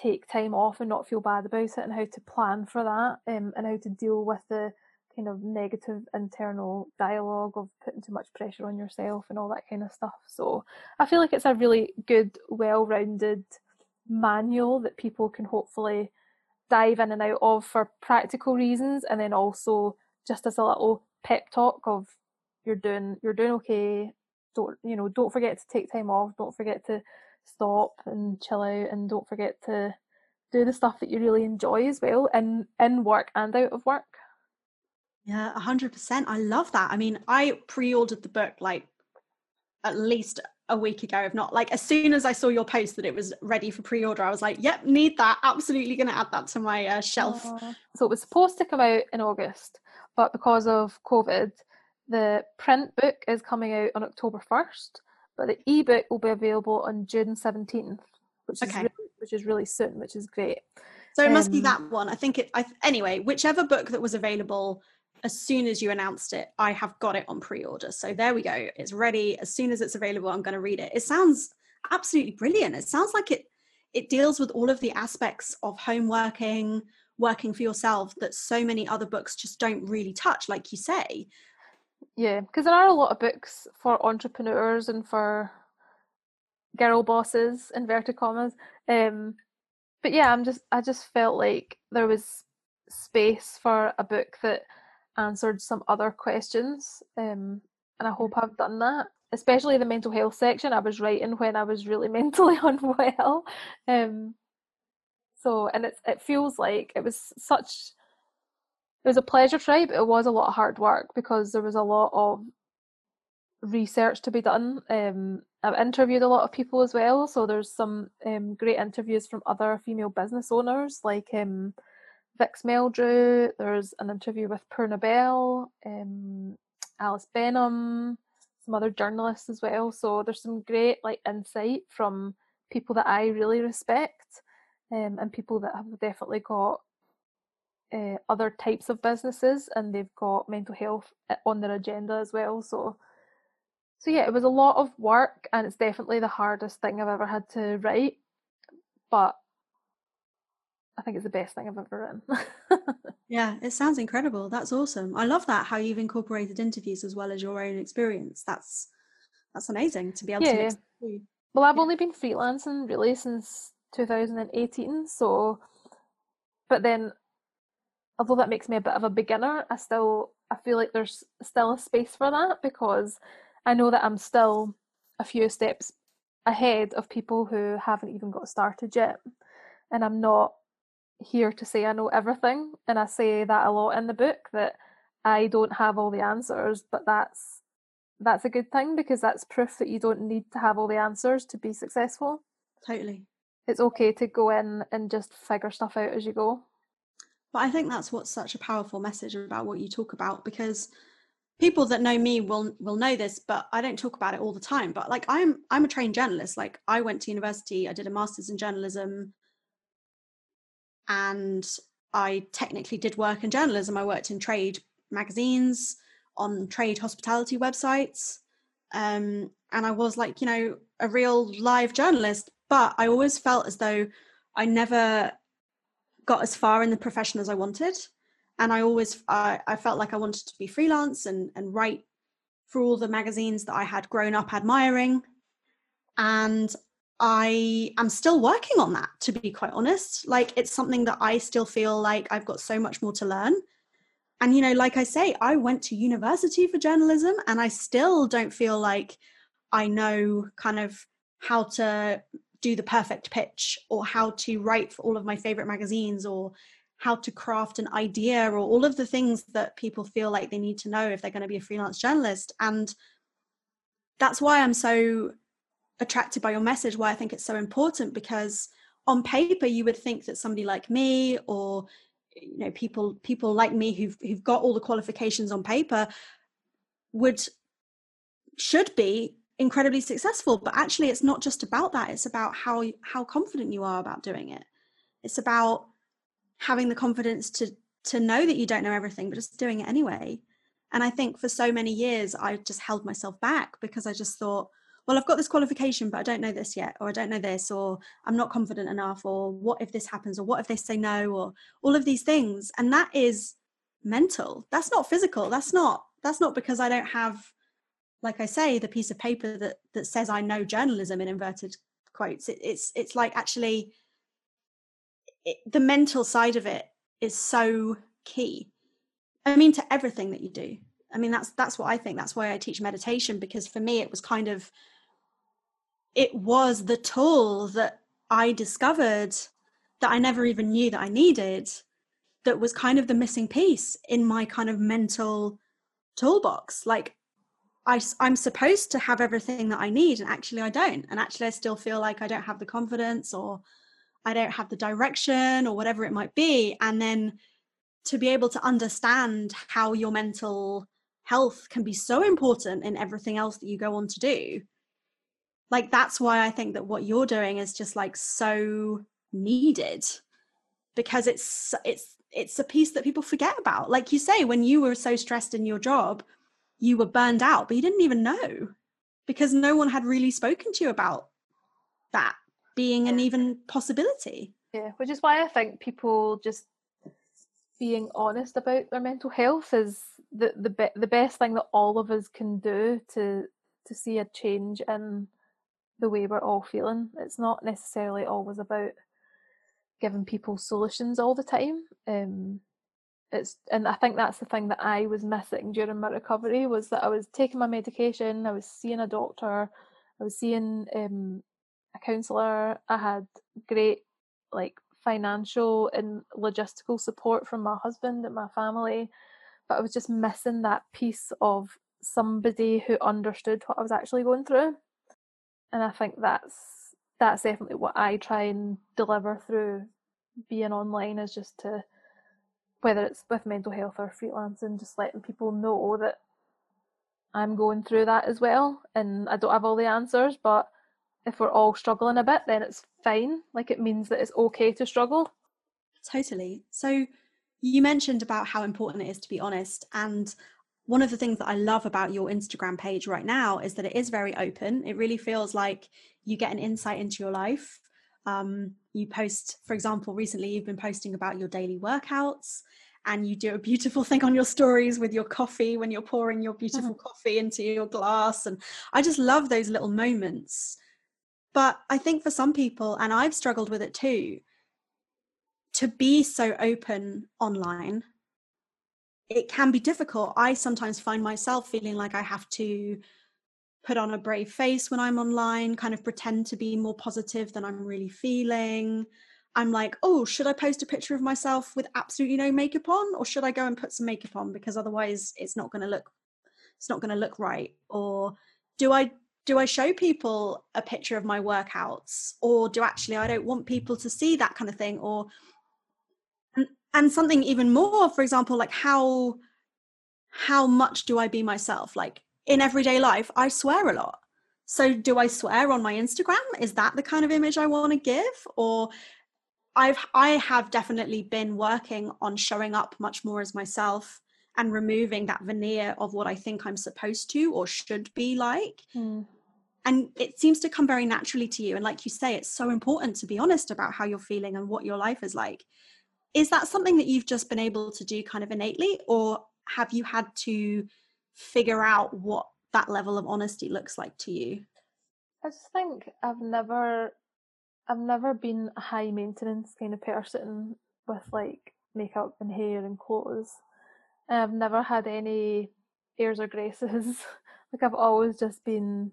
take time off and not feel bad about it and how to plan for that um, and how to deal with the kind of negative internal dialogue of putting too much pressure on yourself and all that kind of stuff. So i feel like it's a really good well-rounded manual that people can hopefully dive in and out of for practical reasons and then also just as a little pep talk of you're doing you're doing okay. Don't you know don't forget to take time off. Don't forget to stop and chill out and don't forget to do the stuff that you really enjoy as well in in work and out of work. Yeah 100% i love that. I mean i pre-ordered the book like at least a week ago if not like as soon as i saw your post that it was ready for pre-order i was like yep need that. Absolutely going to add that to my uh, shelf. So it was supposed to come out in august but because of covid the print book is coming out on October 1st, but the ebook will be available on June 17th, which is really, which is really soon, which is great. So it must be um, that one. I think it. I, anyway, whichever book that was available as soon as you announced it, I have got it on pre-order. So there we go. It's ready. As soon as it's available, I'm going to read it. It sounds absolutely brilliant. It sounds like it it deals with all of the aspects of home working, working for yourself that so many other books just don't really touch, like you say. Yeah, because there are a lot of books for entrepreneurs and for girl bosses, inverted commas. Um, but yeah, I'm just I just felt like there was space for a book that answered some other questions. Um, and I hope I've done that. Especially the mental health section I was writing when I was really mentally unwell. Um, so and it it feels like it was such it was a pleasure try, but it was a lot of hard work because there was a lot of research to be done. Um, I've interviewed a lot of people as well, so there's some um, great interviews from other female business owners like um, Vix Meldrew. There's an interview with Poorna Bell, um, Alice Benham, some other journalists as well. So there's some great like insight from people that I really respect. um, and people that have definitely got uh, other types of businesses and they've got mental health eh, on their agenda as well. So, so yeah, it was a lot of work, and it's definitely the hardest thing I've ever had to write. But I think it's the best thing I've ever written. yeah, it sounds incredible. That's awesome. I love that how you've incorporated interviews as well as your own experience. That's that's amazing to be able yeah. to. Well, I've yeah. only been freelancing really since 2018, so but then although that makes me a bit of a beginner, I still I feel like there's still a space for that because I know that I'm still a few steps ahead of people who haven't even got started yet. And I'm not here to say I know everything. And I say that a lot in the book that I don't have all the answers, but that's that's a good thing because that's proof that you don't need to have all the answers to be successful. Totally. It's okay to go in and just figure stuff out as you go. But I think that's what's such a powerful message about what you talk about because people that know me will will know this, but I don't talk about it all the time. But like I'm I'm a trained journalist. Like I went to university, I did a master's in journalism, and I technically did work in journalism. I worked in trade magazines, on trade hospitality websites. Um, and I was like, you know, a real live journalist, but I always felt as though I never got as far in the profession as I wanted. And I always I, I felt like I wanted to be freelance and, and write for all the magazines that I had grown up admiring. And I am still working on that, to be quite honest. Like it's something that I still feel like I've got so much more to learn. And, you know, like I say, I went to university for journalism and I still don't feel like I know kind of how to do the perfect pitch or how to write for all of my favorite magazines or how to craft an idea or all of the things that people feel like they need to know if they're going to be a freelance journalist. And that's why i'm so attracted by your message why i think it's so important because on paper you would think that somebody like me or you know people people like me who've who've got all the qualifications on paper would should be incredibly successful but actually it's not just about that it's about how how confident you are about doing it. It's about having the confidence to to know that you don't know everything but just doing it anyway. And i think for so many years i just held myself back because i just thought well i've got this qualification but i don't know this yet or i don't know this or i'm not confident enough or what if this happens or what if they say no or all of these things. And that is mental. That's not physical. That's not that's not because i don't have like I say, the piece of paper that that says I know journalism in inverted quotes. It, it's it's like actually it, the mental side of it is so key. I mean, to everything that you do. I mean, that's that's what I think. That's why I teach meditation because for me, it was kind of it was the tool that I discovered that I never even knew that I needed. That was kind of the missing piece in my kind of mental toolbox. Like I, I'm supposed to have everything that I need, and actually I don't. And actually, I still feel like I don't have the confidence or I don't have the direction or whatever it might be. And then to be able to understand how your mental health can be so important in everything else that you go on to do. Like, that's why I think that what you're doing is just like so needed because it's, it's, it's a piece that people forget about. Like you say, when you were so stressed in your job, you were burned out, but you didn't even know because no one had really spoken to you about that being an even possibility. Yeah, which is why I think people just being honest about their mental health is the the be- the best thing that all of us can do to to see a change in the way we're all feeling. It's not necessarily always about giving people solutions all the time. Um, it's and I think that's the thing that I was missing during my recovery was that I was taking my medication, I was seeing a doctor, I was seeing um, a counsellor, I had great like financial and logistical support from my husband and my family, but I was just missing that piece of somebody who understood what I was actually going through. And I think that's that's definitely what I try and deliver through being online is just to whether it's with mental health or freelancing, just letting people know that I'm going through that as well. And I don't have all the answers, but if we're all struggling a bit, then it's fine. Like it means that it's okay to struggle. Totally. So you mentioned about how important it is to be honest. And one of the things that I love about your Instagram page right now is that it is very open. It really feels like you get an insight into your life. Um, you post, for example, recently you've been posting about your daily workouts and you do a beautiful thing on your stories with your coffee when you're pouring your beautiful mm-hmm. coffee into your glass. And I just love those little moments. But I think for some people, and I've struggled with it too, to be so open online, it can be difficult. I sometimes find myself feeling like I have to put on a brave face when I'm online, kind of pretend to be more positive than I'm really feeling. I'm like, oh, should I post a picture of myself with absolutely no makeup on, or should I go and put some makeup on because otherwise it's not going to look, it's not going to look right. Or do I do I show people a picture of my workouts, or do actually I don't want people to see that kind of thing, or and, and something even more, for example, like how how much do I be myself? Like in everyday life, I swear a lot. So do I swear on my Instagram? Is that the kind of image I want to give, or I've I have definitely been working on showing up much more as myself and removing that veneer of what I think I'm supposed to or should be like. Mm. And it seems to come very naturally to you. And like you say, it's so important to be honest about how you're feeling and what your life is like. Is that something that you've just been able to do kind of innately, or have you had to figure out what that level of honesty looks like to you? I just think I've never I've never been a high maintenance kind of person with like makeup and hair and clothes. I've never had any airs or graces. like I've always just been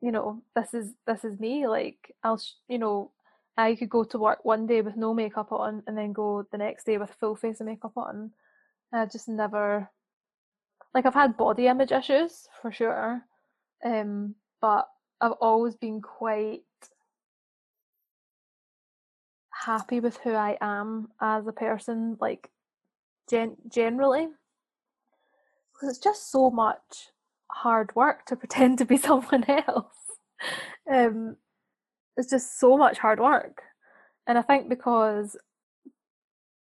you know, this is this is me. Like I'll you know, I could go to work one day with no makeup on and then go the next day with full face of makeup on. I just never like I've had body image issues for sure. Um but I've always been quite happy with who I am as a person, like gen- generally, because it's just so much hard work to pretend to be someone else. um, it's just so much hard work, and I think because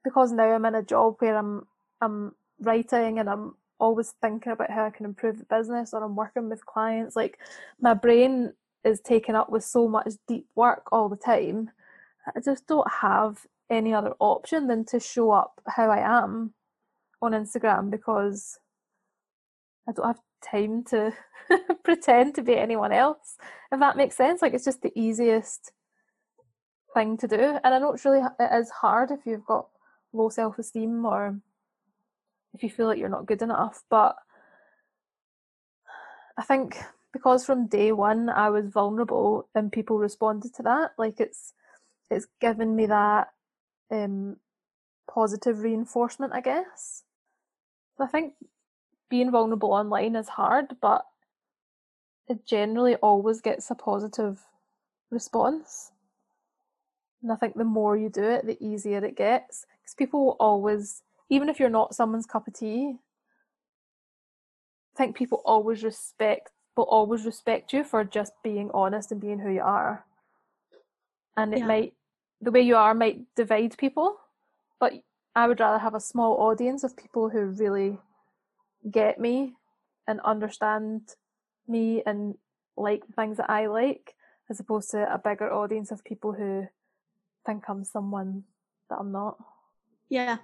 because now I'm in a job where I'm I'm writing and I'm always thinking about how I can improve the business or I'm working with clients. Like my brain is taken up with so much deep work all the time. I just don't have any other option than to show up how I am on Instagram because I don't have time to pretend to be anyone else. If that makes sense, like it's just the easiest thing to do. And I know it's really it is hard if you've got low self esteem or if you feel like you're not good enough. But I think because from day one I was vulnerable and people responded to that, like it's it's given me that um, positive reinforcement, I guess. I think being vulnerable online is hard, but it generally always gets a positive response. And I think the more you do it, the easier it gets. Because people will always even if you're not someone's cup of tea, I think people always respect will always respect you for just being honest and being who you are. And it yeah. might the way you are might divide people, but I would rather have a small audience of people who really get me and understand me and like the things that I like, as opposed to a bigger audience of people who think I'm someone that I'm not. Yeah,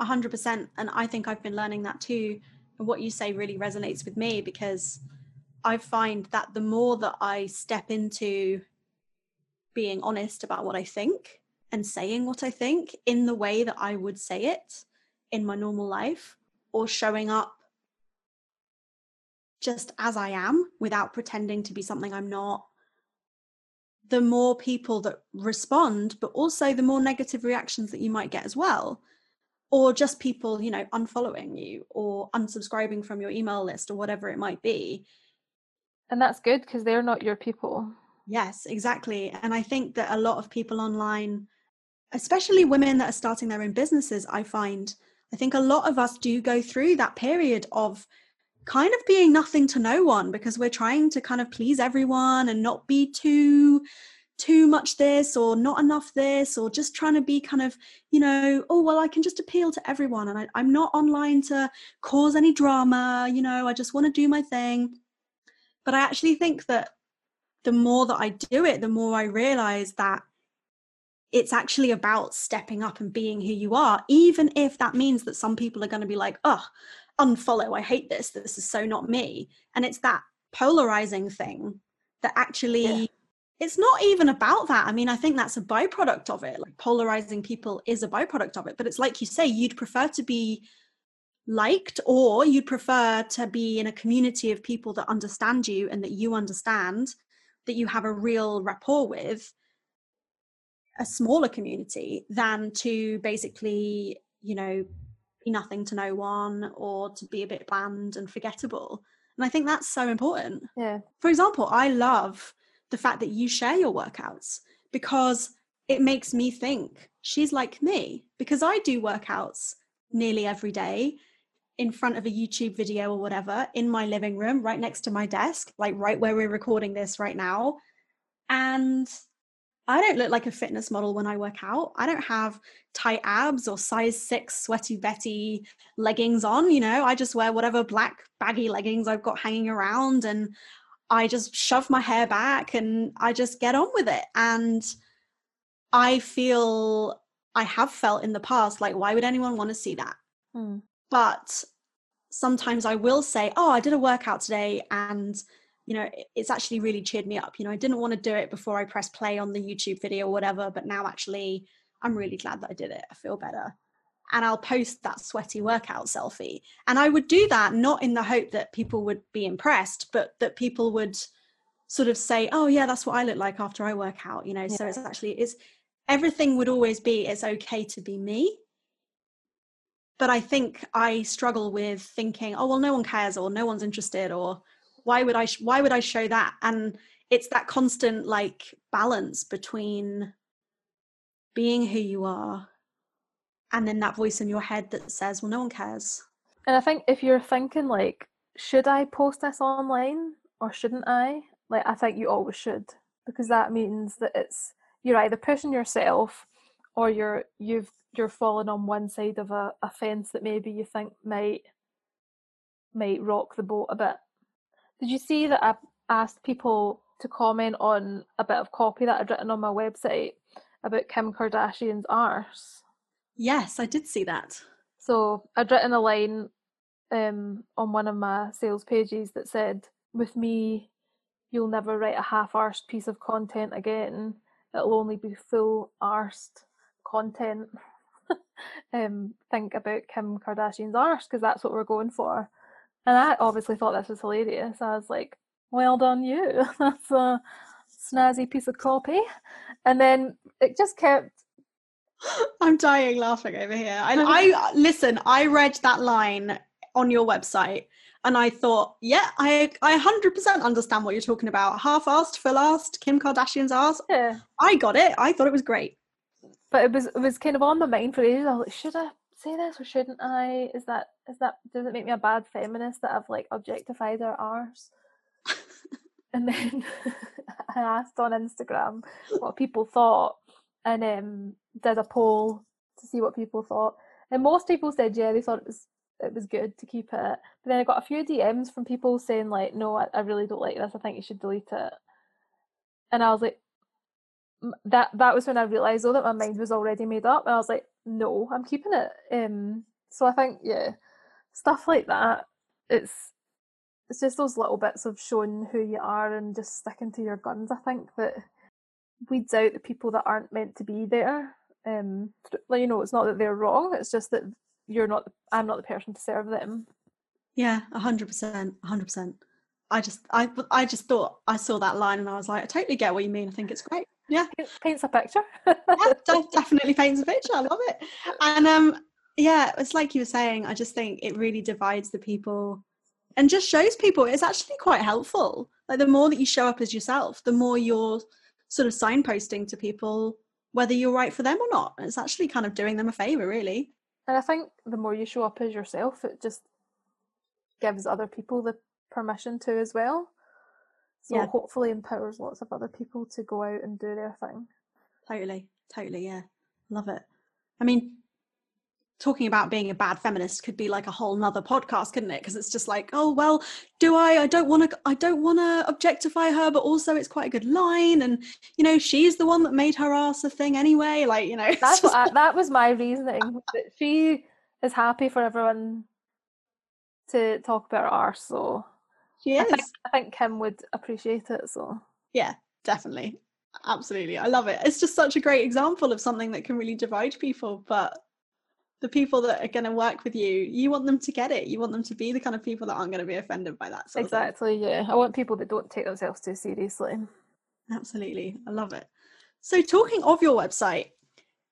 100% and i think i've been learning that too. And what you say really resonates with me because i find that the more that i step into being honest about what i think and saying what i think in the way that i would say it in my normal life or showing up just as i am without pretending to be something i'm not the more people that respond but also the more negative reactions that you might get as well or just people you know unfollowing you or unsubscribing from your email list or whatever it might be. And that's good because they're not your people. Yes exactly. And i think that a lot of people online especially women that are starting their own businesses i find i think a lot of us do go through that period of kind of being nothing to no one because we're trying to kind of please everyone and not be too too much this or not enough this or just trying to be kind of you know oh well i can just appeal to everyone and I, i'm not online to cause any drama you know i just want to do my thing. But i actually think that the more that i do it the more i realize that it's actually about stepping up and being who you are even if that means that some people are going to be like oh unfollow i hate this this is so not me. And it's that polarizing thing that actually yeah it's not even about that. I mean, I think that's a byproduct of it. Like polarizing people is a byproduct of it. But it's like you say, you'd prefer to be liked or you'd prefer to be in a community of people that understand you and that you understand, that you have a real rapport with, a smaller community than to basically, you know, be nothing to no one or to be a bit bland and forgettable. And I think that's so important. Yeah. For example, I love the fact that you share your workouts because it makes me think she's like me because I do workouts nearly every day in front of a YouTube video or whatever in my living room right next to my desk, like right where we're recording this right now. And I don't look like a fitness model when I work out. I don't have tight abs or size six sweaty Betty leggings on. You know, I just wear whatever black baggy leggings I've got hanging around and I just shove my hair back and I just get on with it. And I feel I have felt in the past like, why would anyone want to see that? Hmm. But sometimes I will say, oh, I did a workout today and you know it's actually really cheered me up you know i didn't want to do it before i press play on the youtube video or whatever but now actually i'm really glad that i did it i feel better and I'll post that sweaty workout selfie. And I would do that not in the hope that people would be impressed, but that people would sort of say, "Oh yeah, that's what I look like after I work out." You know, yeah. so it's actually it's everything would always be it's okay to be me. But I think I struggle with thinking, "Oh well, no one cares, or no one's interested, or why would I why would I show that?" And it's that constant like balance between being who you are and then that voice in your head that says, well, no one cares. And I think if you're thinking, like, should I post this online or shouldn't I? Like, I think you always should because that means that it's you're either pushing yourself or you're you've you're falling on one side of a, a fence that maybe you think might might rock the boat a bit. Did you see that I asked people to comment on a bit of copy that I'd written on my website about Kim Kardashian's arse? Yes, I did see that. So I'd written a line um, on one of my sales pages that said, "With me, you'll never write a half-arsed piece of content again. It'll only be full-arsed content." um, think about Kim Kardashian's arse because that's what we're going for. And I obviously thought this was hilarious. I was like, "Well done, you! that's a snazzy piece of copy." And then it just kept I'm dying laughing over here. And I listen, I read that line on your website and I thought, yeah, I I 100% understand what you're talking about. Half-assed, full-assed, Kim Kardashian's ass. Yeah. I got it. I thought it was great. But it was it was kind of on my mind for ages. I was like, should I say this or shouldn't I? Is that is that does it make me a bad feminist that I've like objectified her arse? and then I asked on Instagram what people thought and um, did a poll to see what people thought. And most people said, yeah, they thought it was it was good to keep it. But then I got a few DMs from people saying like, no, I, I really don't like this. I think you should delete it. And I was like, that that was when I realised though that my mind was already made up. And I was like, no, I'm keeping it. Um, so I think yeah, stuff like that. It's it's just those little bits of showing who you are and just sticking to your guns. I think that weeds out the people that aren't meant to be there. Um, you know, it's not that they're wrong. It's just that you're not. I'm not the person to serve them. Yeah, hundred percent, hundred percent. I just, I, I just thought I saw that line and I was like, I totally get what you mean. I think it's great. Yeah, it paints a picture. yeah, definitely paints a picture. I love it. And um, yeah, it's like you were saying. I just think it really divides the people and just shows people it's actually quite helpful. Like the more that you show up as yourself, the more you're sort of signposting to people whether you're right for them or not. It's actually kind of doing them a favor, really. And I think the more you show up as yourself, it just gives other people the permission to as well. So Yeah. hopefully empowers lots of other people to go out and do their thing. Totally, totally, yeah. Love it. I mean, talking about being a bad feminist could be like a whole nother podcast, couldn't it? Because it's just like, oh well, do I? I don't want to. I don't want to objectify her, but also it's quite a good line, and you know, she's the one that made her ass a thing anyway. Like, you know, That's what I, that was my reasoning. That she is happy for everyone to talk about her arse, so she I think I think Kim would appreciate it. So Yeah, definitely. Absolutely. I love it. It's just such a great example of something that can really divide people. But the people that are going to work with you, you want them to get it. You want them to be the kind of people that aren't going to be offended by that. Exactly, yeah. I want people that don't take themselves too seriously. Absolutely. I love it. So, talking of your website,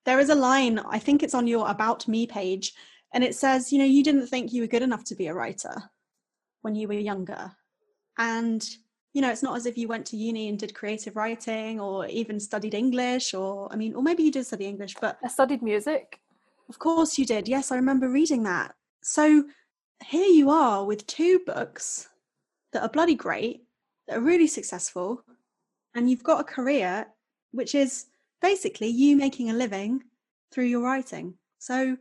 there is a line, I think it's on your About Me page, and it says, you know, you didn't think you were good enough to be a writer when you were younger. And, you know, it's not as if you went to uni and did creative writing or even studied English, or, I mean, or maybe you did study English, but I studied music. Of course you did. Yes, I remember reading that. So, here you are with two books that are bloody great, that are really successful, and you've got a career which is basically you making a living through your writing. So,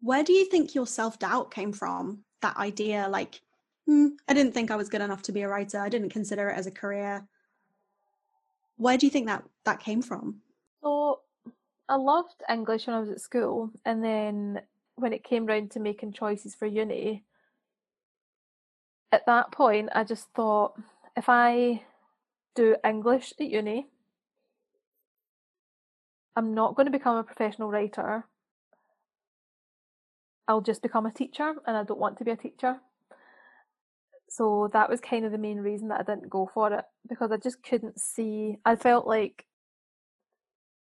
where do you think your self doubt came from? That idea, like, hmm, I didn't think I was good enough to be a writer. I didn't consider it as a career. Where do you think that that came from? So I loved English when I was at school, and then when it came round to making choices for uni, at that point I just thought if I do English at uni, I'm not going to become a professional writer. I'll just become a teacher, and I don't want to be a teacher. So that was kind of the main reason that I didn't go for it because I just couldn't see. I felt like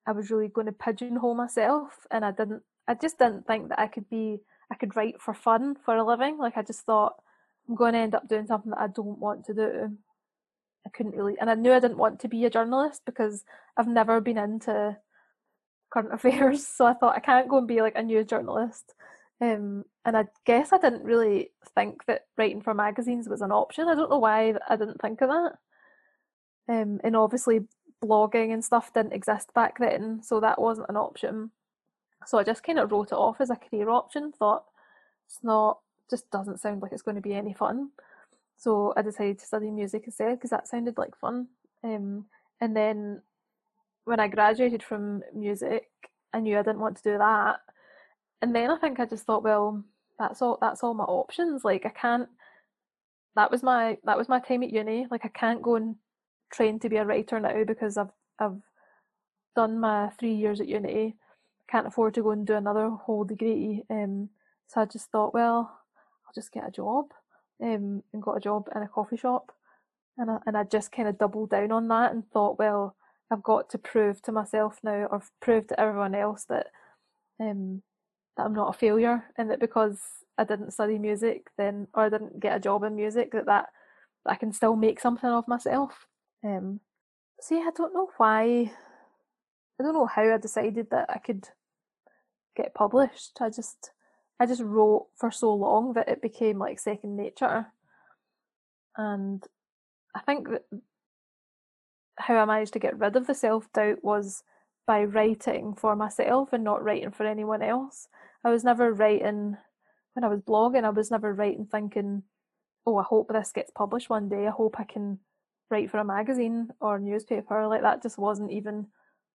I was really going to pigeonhole myself, and I didn't. I just didn't think that I could be. I could write for fun for a living. Like I just thought I'm going to end up doing something that I don't want to do. I couldn't really, and I knew I didn't want to be a journalist because I've never been into current affairs. So I thought I can't go and be like a news journalist. Um, and I guess I didn't really think that writing for magazines was an option. I don't know why I didn't think of that. Um, and obviously blogging and stuff didn't exist back then, so that wasn't an option. So I just kind of wrote it off as a career option. Thought it's not, just doesn't sound like it's going to be any fun. So I decided to study music instead because that sounded like fun. Um, and then when I graduated from music, I knew I didn't want to do that. And then I think I just thought, well, that's all. That's all my options. Like I can't. That was my that was my time at uni. Like I can't go and train to be a writer now because I've I've done my three years at uni. Can't afford to go and do another whole degree. Um, so I just thought, well, I'll just get a job. Um, and got a job in a coffee shop, and I, and I just kind of doubled down on that and thought, well, I've got to prove to myself now, or prove to everyone else that um that I'm not a failure, and that because I didn't study music, then or I didn't get a job in music, that that, that I can still make something of myself. Um, so yeah, I don't know why. I don't know how I decided that I could get published. I just I just wrote for so long that it became like second nature. And I think that how I managed to get rid of the self doubt was by writing for myself and not writing for anyone else. I was never writing when I was blogging, I was never writing thinking, oh, I hope this gets published one day. I hope I can write for a magazine or newspaper. Like that just wasn't even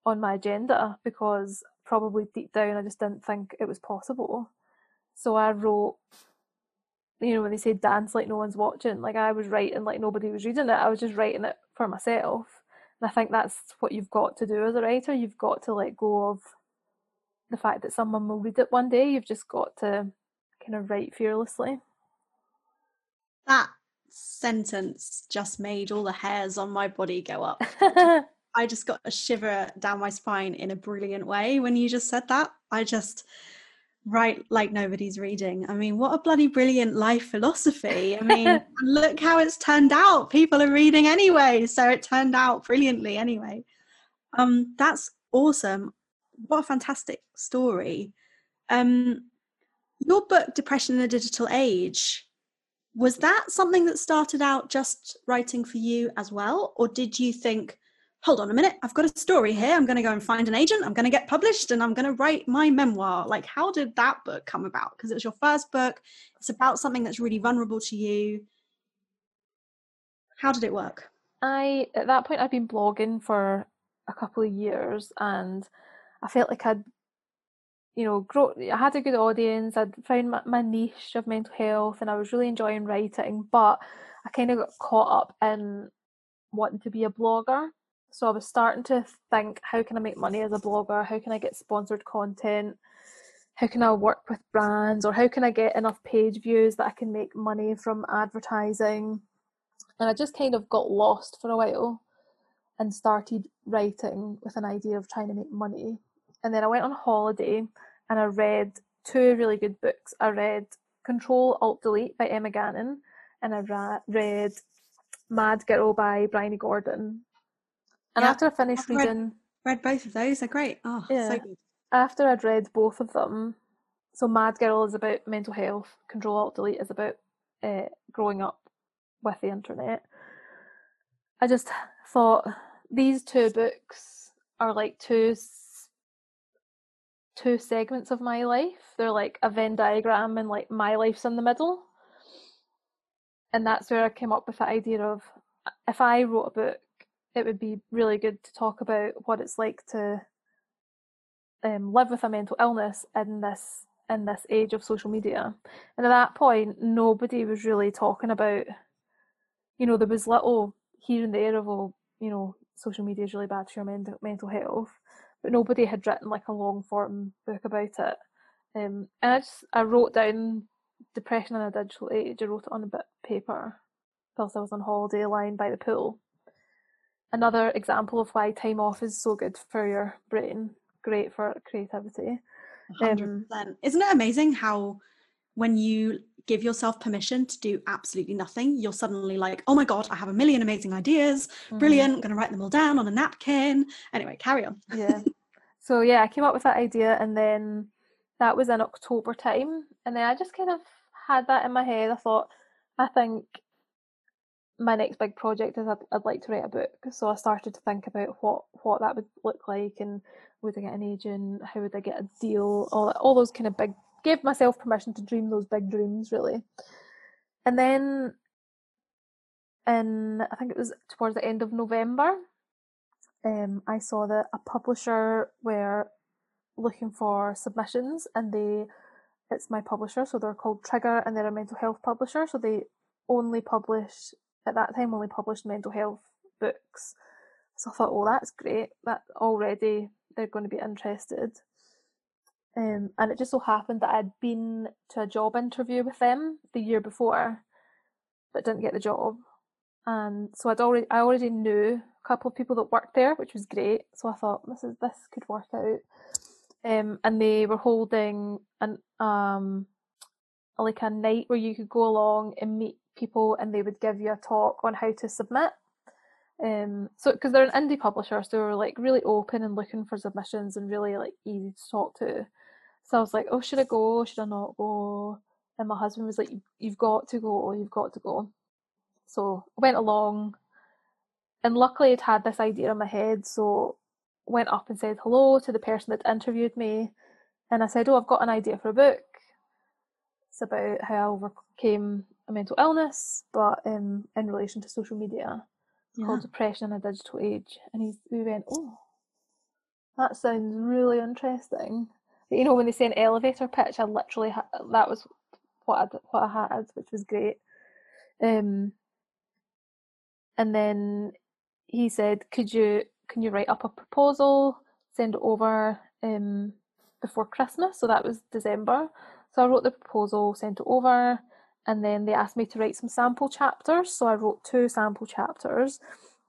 on my agenda because probably deep down I just didn't think it was possible. So I wrote, you know, when they say dance like no one's watching, like I was writing like nobody was reading it. I was just writing it for myself. And I think that's what you've got to do as a writer. You've got to let go of the fact that someone will read it one day. You've just got to kind of write fearlessly. That sentence just made all the hairs on my body go up. I just got a shiver down my spine in a brilliant way when you just said that. I just write like nobody's reading. I mean, what a bloody brilliant life philosophy. I mean, look how it's turned out. People are reading anyway, so it turned out brilliantly anyway. Um that's awesome. What a fantastic story. Um your book Depression in the Digital Age was that something that started out just writing for you as well? Or did you think hold on a minute i've got a story here. I'm going to go and find an agent. I'm going to get published and i'm going to write my memoir. Like how did that book come about? Because it was your first book. It's about something that's really vulnerable to you. How did it work? I at that point i'd been blogging for a couple of years and i felt like i'd you know, grow, I had a good audience. I'd found my, my niche of mental health, and I was really enjoying writing. But I kind of got caught up in wanting to be a blogger. So I was starting to think, how can I make money as a blogger? How can I get sponsored content? How can I work with brands? Or how can I get enough page views that I can make money from advertising? And I just kind of got lost for a while and started writing with an idea of trying to make money. And then I went on holiday and I read two really good books. I read Control Alt Delete by Emma Gannon and I ra- read Mad Girl by Bryony Gordon. And yeah, after I finished I've reading, read, read, both of those. They're great. Oh, yeah. So after I'd read both of them, so Mad Girl is about mental health. Control Alt Delete is about uh, growing up with the internet. I just thought these two books are like two two segments of my life. They're like a Venn diagram and like my life's in the middle. And that's where I came up with the idea of if I wrote a book, it would be really good to talk about what it's like to um, live with a mental illness in this in this age of social media. And at that point, nobody was really talking about, you know, there was little here and there of, oh, you know, social media is really bad for your mental mental health but nobody had written like a long form book about it. Um, and I just I wrote down depression in a digital age. I wrote it on a bit of paper whilst I was on holiday lying by the pool. Another example of why time off is so good for your brain, great for creativity. 100%. Um, Isn't it amazing how when you give yourself permission to do absolutely nothing, you're suddenly like, oh my God, I have a million amazing ideas. Mm-hmm. Brilliant. I'm going to write them all down on a napkin. Anyway, carry on. yeah. So, yeah, I came up with that idea and then that was in October time. And then I just kind of had that in my head. I thought, I think my next big project is I'd, I'd like to write a book. So I started to think about what, what that would look like and would I get an agent? How would I get a deal? All, all those kind of big gave myself permission to dream those big dreams really. And then in i think it was towards the end of november um, i saw that a publisher were looking for submissions and they it's my publisher so they're called trigger and they're a mental health publisher so they only publish at that time only published mental health books. So i thought oh that's great that already they're going to be interested um, and it just so happened that I'd been to a job interview with them the year before, but didn't get the job. And so I'd already I already knew a couple of people that worked there, which was great. So I thought this is this could work out. Um, and they were holding an um like a night where you could go along and meet people, and they would give you a talk on how to submit. Um, so because they're an indie publisher, so they're like really open and looking for submissions and really like easy to talk to. So I was like, oh, should I go? Should I not go? And my husband was like, you've got to go. You've got to go. So I went along, and luckily I'd had this idea in my head. So went up and said hello to the person that interviewed me, and I said, oh, I've got an idea for a book. It's about how I overcame a mental illness, but um, in relation to social media, yeah. called Depression in a Digital Age. And he, we went, oh, that sounds really interesting you know when they say an elevator pitch, I literally ha- that was what I what I had, which was great. Um, and then he said, "Could you can you write up a proposal, send it over um before Christmas?" So that was December. So I wrote the proposal, sent it over, and then they asked me to write some sample chapters. So I wrote two sample chapters,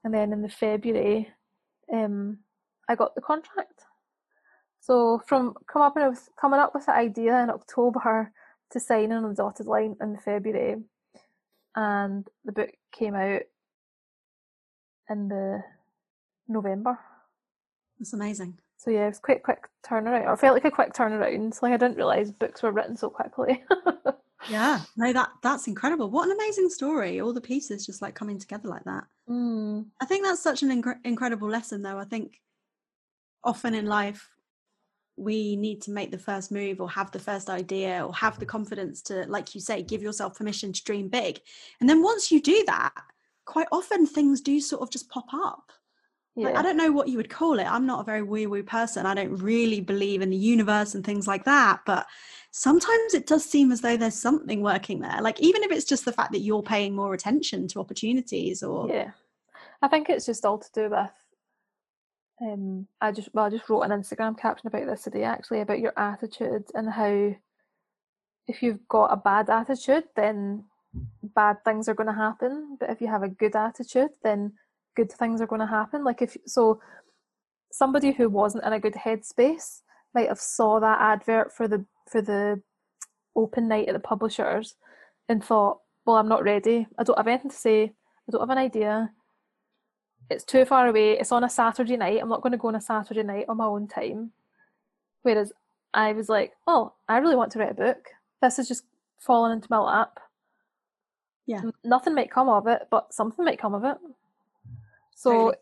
and then in the February, um, I got the contract. So from come up with coming up with the idea in October to signing on the dotted line in February, and the book came out in the November. That's amazing. So yeah, it was quite quick turnaround. I felt like a quick turnaround. Like I didn't realise books were written so quickly. yeah no that that's incredible what an amazing story all the pieces just like coming together like that mm. i think that's such an inc- incredible lesson though i think often in life we need to make the first move or have the first idea or have the confidence to like you say give yourself permission to dream big and then once you do that quite often things do sort of just pop up yeah. Like, I don't know what you would call it. I'm not a very woo woo person. I don't really believe in the universe and things like that. But sometimes it does seem as though there's something working there. Like, even if it's just the fact that you're paying more attention to opportunities or. Yeah. I think it's just all to do with um, I just well, I just wrote an Instagram caption about this today actually about your attitude and how if you've got a bad attitude, then bad things are going to happen. But if you have a good attitude, then good things are going to happen. Like if so, somebody who wasn't in a good headspace might have saw that advert for the for the open night at the publishers and thought, well, I'm not ready. I don't have anything to say. I don't have an idea it's too far away. It's on a Saturday night. I'm not going to go on a Saturday night on my own time. Whereas I was like, oh, I really want to write a book. This has just fallen into my lap. Yeah. Nothing might come of it, but something might come of it. So right.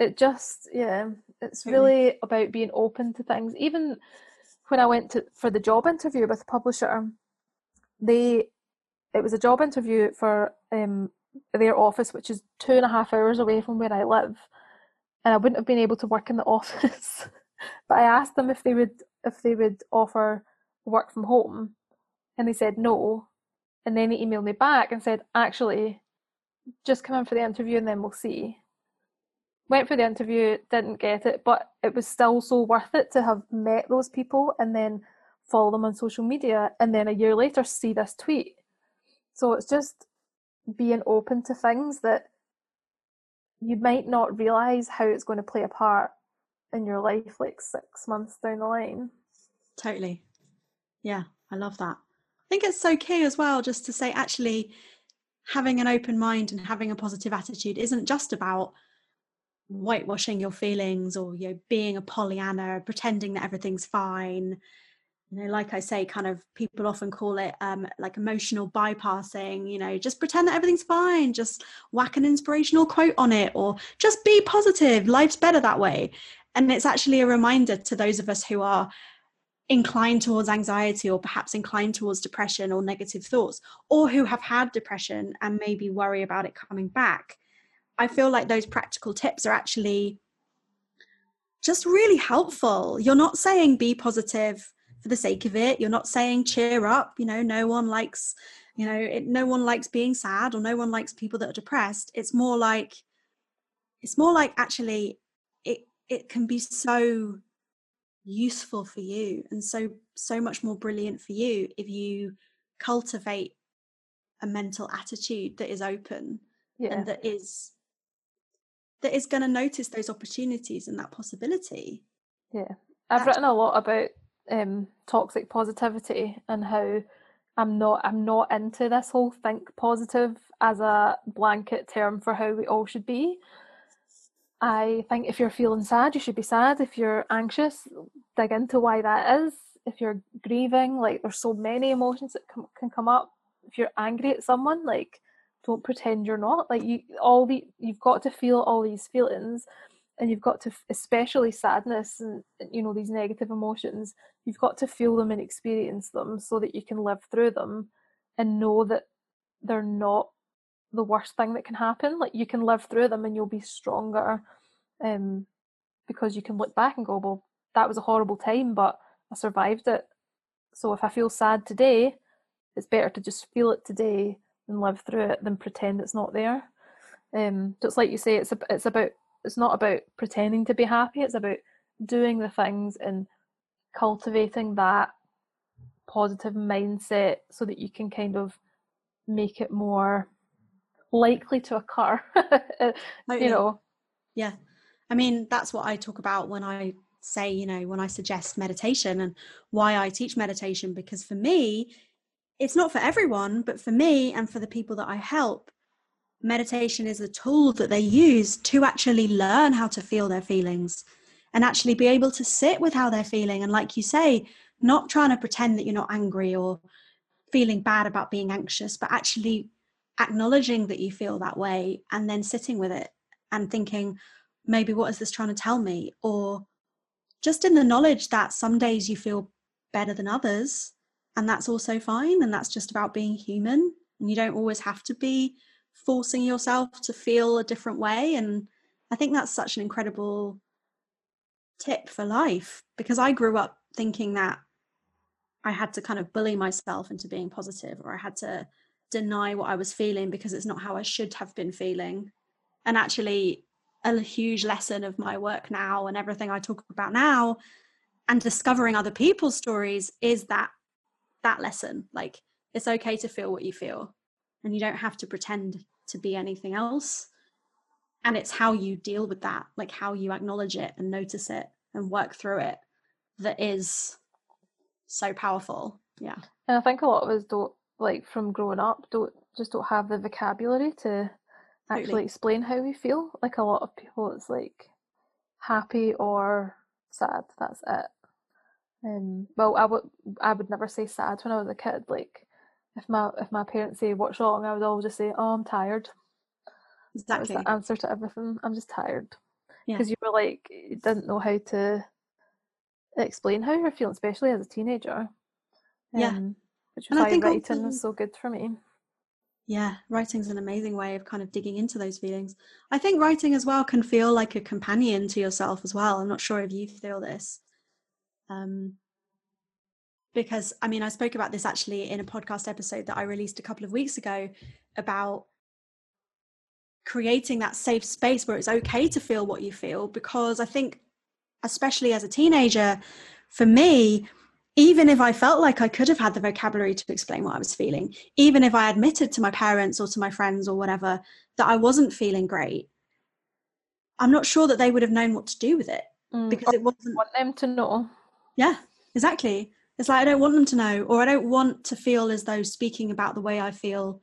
it just, yeah, it's really about being open to things. Even when I went to for the job interview with the publisher, they it was a job interview for um, their office, which is two and a half hours away from where I live, and I wouldn't have been able to work in the office. but I asked them if they would if they would offer work from home, and they said no. And then they emailed me back and said, actually, just come in for the interview and then we'll see. Went for the interview, didn't get it, but it was still so worth it to have met those people and then follow them on social media and then a year later see this tweet. So it's just being open to things that you might not realize how it's going to play a part in your life like six months down the line. Totally. Yeah, I love that. I think it's so key as well just to say actually having an open mind and having a positive attitude isn't just about whitewashing your feelings or you know being a pollyanna pretending that everything's fine you know like i say kind of people often call it um, like emotional bypassing you know just pretend that everything's fine just whack an inspirational quote on it or just be positive life's better that way. And it's actually a reminder to those of us who are inclined towards anxiety or perhaps inclined towards depression or negative thoughts or who have had depression and maybe worry about it coming back i feel like those practical tips are actually just really helpful. You're not saying be positive for the sake of it. You're not saying cheer up. You know, no one likes, you know, it, no one likes being sad or no one likes people that are depressed. It's more like, it's more like actually, it it can be so useful for you and so so much more brilliant for you if you cultivate a mental attitude that is open yeah. and that is that is going to notice those opportunities and that possibility yeah i've That's, written a lot about um, toxic positivity and how I'm not I'm not into this whole think positive as a blanket term for how we all should be. I think if you're feeling sad, you should be sad. If you're anxious, dig into why that is. If you're grieving, like there's so many emotions that can come up. If you're angry at someone, like don't pretend you're not. Like you all the you've got to feel all these feelings and you've got to especially sadness and you know these negative emotions you've got to feel them and experience them so that you can live through them and know that they're not the worst thing that can happen. Like you can live through them and you'll be stronger um because you can look back and go well that was a horrible time but i survived it. So if i feel sad today it's better to just feel it today and live through it than pretend it's not there. Um so it's like you say it's a, it's about it's not about pretending to be happy it's about doing the things and cultivating that positive mindset so that you can kind of make it more likely to occur you know? Yeah. I mean that's what i talk about when i say you know when i suggest meditation and why i teach meditation because for me it's not for everyone but for me and for the people that i help meditation is a tool that they use to actually learn how to feel their feelings and actually be able to sit with how they're feeling. And like you say, not trying to pretend that you're not angry or feeling bad about being anxious, but actually acknowledging that you feel that way and then sitting with it and thinking, maybe what is this trying to tell me? Or just in the knowledge that some days you feel better than others, and that's also fine. And that's just about being human. And you don't always have to be forcing yourself to feel a different way. And I think that's such an incredible tip for life because I grew up thinking that I had to kind of bully myself into being positive or I had to deny what I was feeling because it's not how I should have been feeling. And actually, a huge lesson of my work now and everything I talk about now and discovering other people's stories is that that lesson like it's okay to feel what you feel and you don't have to pretend to be anything else. And it's how you deal with that like how you acknowledge it and notice it and work through it that is so powerful. Yeah. And i think a lot of us don't like from growing up don't just don't have the vocabulary to actually explain how we feel. Like a lot of people it's like happy or sad. That's it. Um well i would i would never say sad when i was a kid. Like if my if my parents say what's wrong i would always just say oh i'm tired exactly the answer to everything i'm just tired because yeah. you were like you didn't know how to explain how you're feeling especially as a teenager yeah um, which was and why writing also, was so good for me yeah, writing's an amazing way of kind of digging into those feelings. I think writing as well can feel like a companion to yourself as well. I'm not sure if you feel this. Um, because I mean, I spoke about this actually in a podcast episode that I released a couple of weeks ago about creating that safe space where it's okay to feel what you feel. Because I think, especially as a teenager, for me, even if I felt like I could have had the vocabulary to explain what I was feeling, even if I admitted to my parents or to my friends or whatever that I wasn't feeling great, I'm not sure that they would have known what to do with it mm, because it wasn't. Want them to know. Yeah, exactly. It's like I don't want them to know, or I don't want to feel as though speaking about the way I feel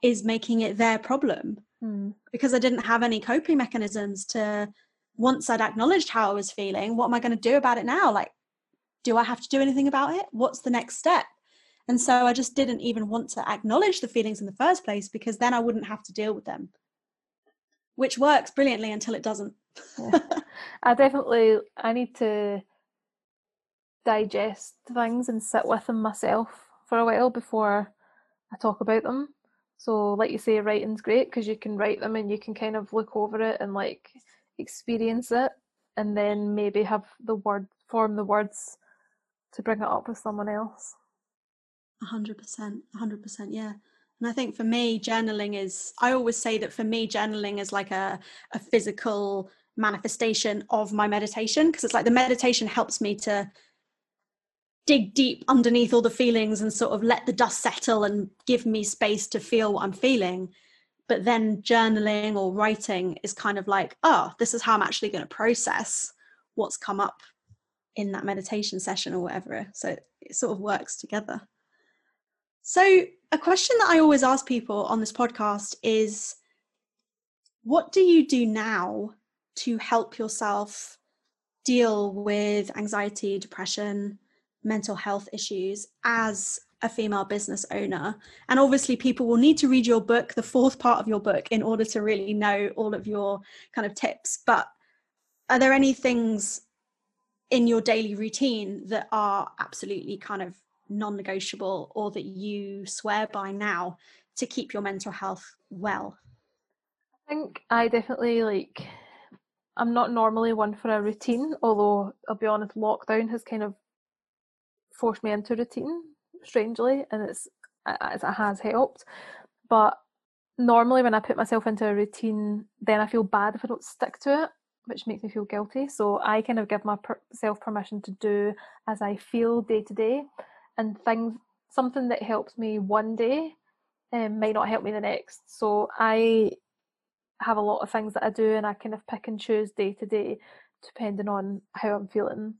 is making it their problem mm. because I didn't have any coping mechanisms to. Once I'd acknowledged how I was feeling, what am I going to do about it now? Like, do I have to do anything about it? What's the next step? And so I just didn't even want to acknowledge the feelings in the first place because then I wouldn't have to deal with them, which works brilliantly until it doesn't. yeah. I definitely I need to digest things and sit with them myself for a while before I talk about them. So, like you say, writing's great because you can write them and you can kind of look over it and like experience it, and then maybe have the word form the words to bring it up with someone else. A hundred percent, a hundred percent, yeah. And I think for me, journaling is. I always say that for me, journaling is like a a physical manifestation of my meditation because it's like the meditation helps me to dig deep underneath all the feelings and sort of let the dust settle and give me space to feel what I'm feeling. But then journaling or writing is kind of like, oh, this is how I'm actually going to process what's come up in that meditation session or whatever. So it sort of works together. So, a question that I always ask people on this podcast is what do you do now to help yourself deal with anxiety, depression, mental health issues as a female business owner? And obviously, people will need to read your book, the fourth part of your book, in order to really know all of your kind of tips. But are there any things in your daily routine that are absolutely kind of non-negotiable or that you swear by now to keep your mental health well i think i definitely like i'm not normally one for a routine although i'll be honest lockdown has kind of forced me into routine strangely and it's it has helped but normally when i put myself into a routine then i feel bad if i don't stick to it which makes me feel guilty. So I kind of give myself permission to do as I feel day to day, and things something that helps me one day um, might not help me the next. So I have a lot of things that I do, and I kind of pick and choose day to day, depending on how I'm feeling.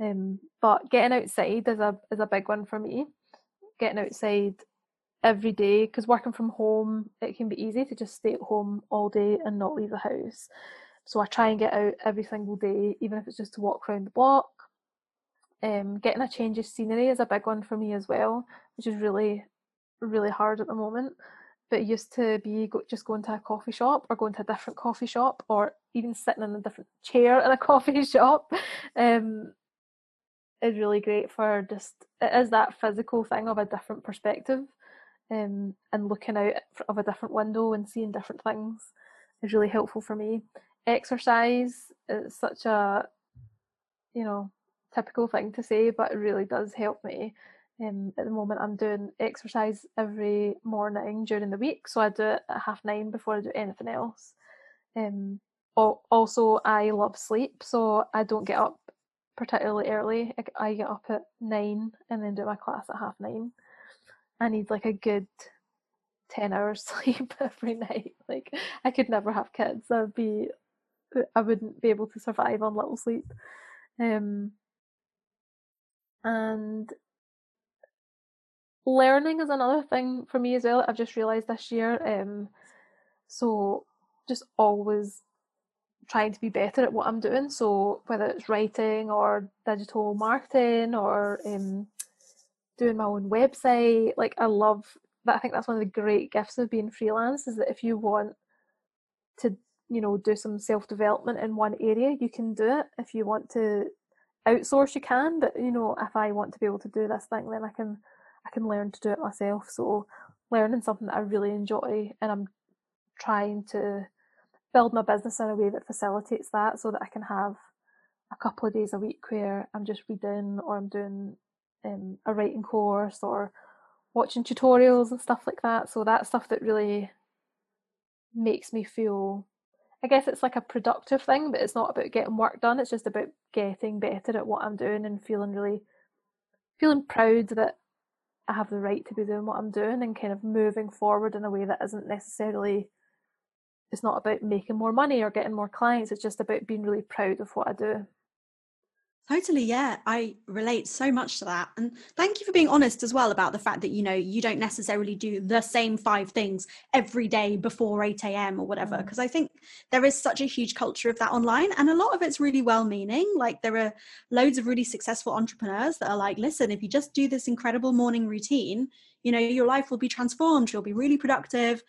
Um, but getting outside is a is a big one for me. Getting outside every day because working from home it can be easy to just stay at home all day and not leave the house so I try and get out every single day, even if it's just to walk around the block. Um, getting a change of scenery is a big one for me as well, which is really really hard at the moment. But it used to be go, just going to a coffee shop or going to a different coffee shop or even sitting in a different chair in a coffee shop. Um, is really great for just it is that physical thing of a different perspective um, and looking out of a different window and seeing different things is really helpful for me. Exercise is such a you know typical thing to say, but it really does help me. Um, at the moment, I'm doing exercise every morning during the week, so I do it at half nine before I do anything else. Um, also, I love sleep, so I don't get up particularly early. I, I get up at nine and then do my class at half nine. I need like a good 10 hours sleep every night. Like, I could never have kids. I'd be, I wouldn't be able to survive on little sleep. Um, and learning is another thing for me as well. I've just realised this year. Um, so just always trying to be better at what I'm doing. So whether it's writing or digital marketing or um, doing my own website, like I love that. I think that's one of the great gifts of being freelance is that if you want to, you know, do some self development in one area, you can do it. If you want to outsource, you can. But you know, if I want to be able to do this thing, then I can, I can learn to do it myself. So learning something that I really enjoy and I'm trying to build my business in a way that facilitates that so that I can have a couple of days a week where I'm just reading or I'm doing um, a writing course or watching tutorials and stuff like that. So that's stuff that really makes me feel I guess it's like a productive thing, but it's not about getting work done. It's just about getting better at what I'm doing and feeling really feeling proud that I have the right to be doing what I'm doing and kind of moving forward in a way that isn't necessarily it's not about making more money or getting more clients. It's just about being really proud of what I do. Totally, yeah. I relate so much to that. And thank you for being honest as well about the fact that, you know, you don't necessarily do the same five things every day before 8 a.m. or whatever. Because mm. I think there is such a huge culture of that online. And a lot of it's really well meaning. Like there are loads of really successful entrepreneurs that are like, listen, if you just do this incredible morning routine, you know, your life will be transformed. You'll be really productive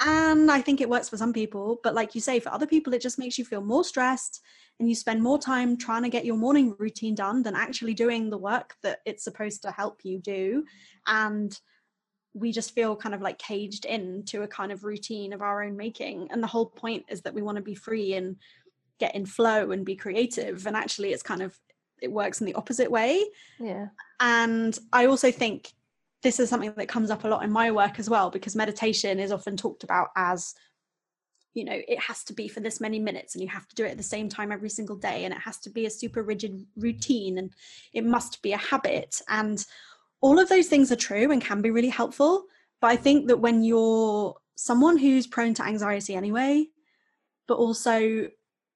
and I think it works for some people, but like you say, for other people, it just makes you feel more stressed and you spend more time trying to get your morning routine done than actually doing the work that it's supposed to help you do. And we just feel kind of like caged into a kind of routine of our own making. And the whole point is that we want to be free and get in flow and be creative. And actually, it's kind of, it works in the opposite way. Yeah. And I also think this is something that comes up a lot in my work as well because meditation is often talked about as you know it has to be for this many minutes and you have to do it at the same time every single day and it has to be a super rigid routine and it must be a habit. And all of those things are true and can be really helpful but i think that when you're someone who's prone to anxiety anyway but also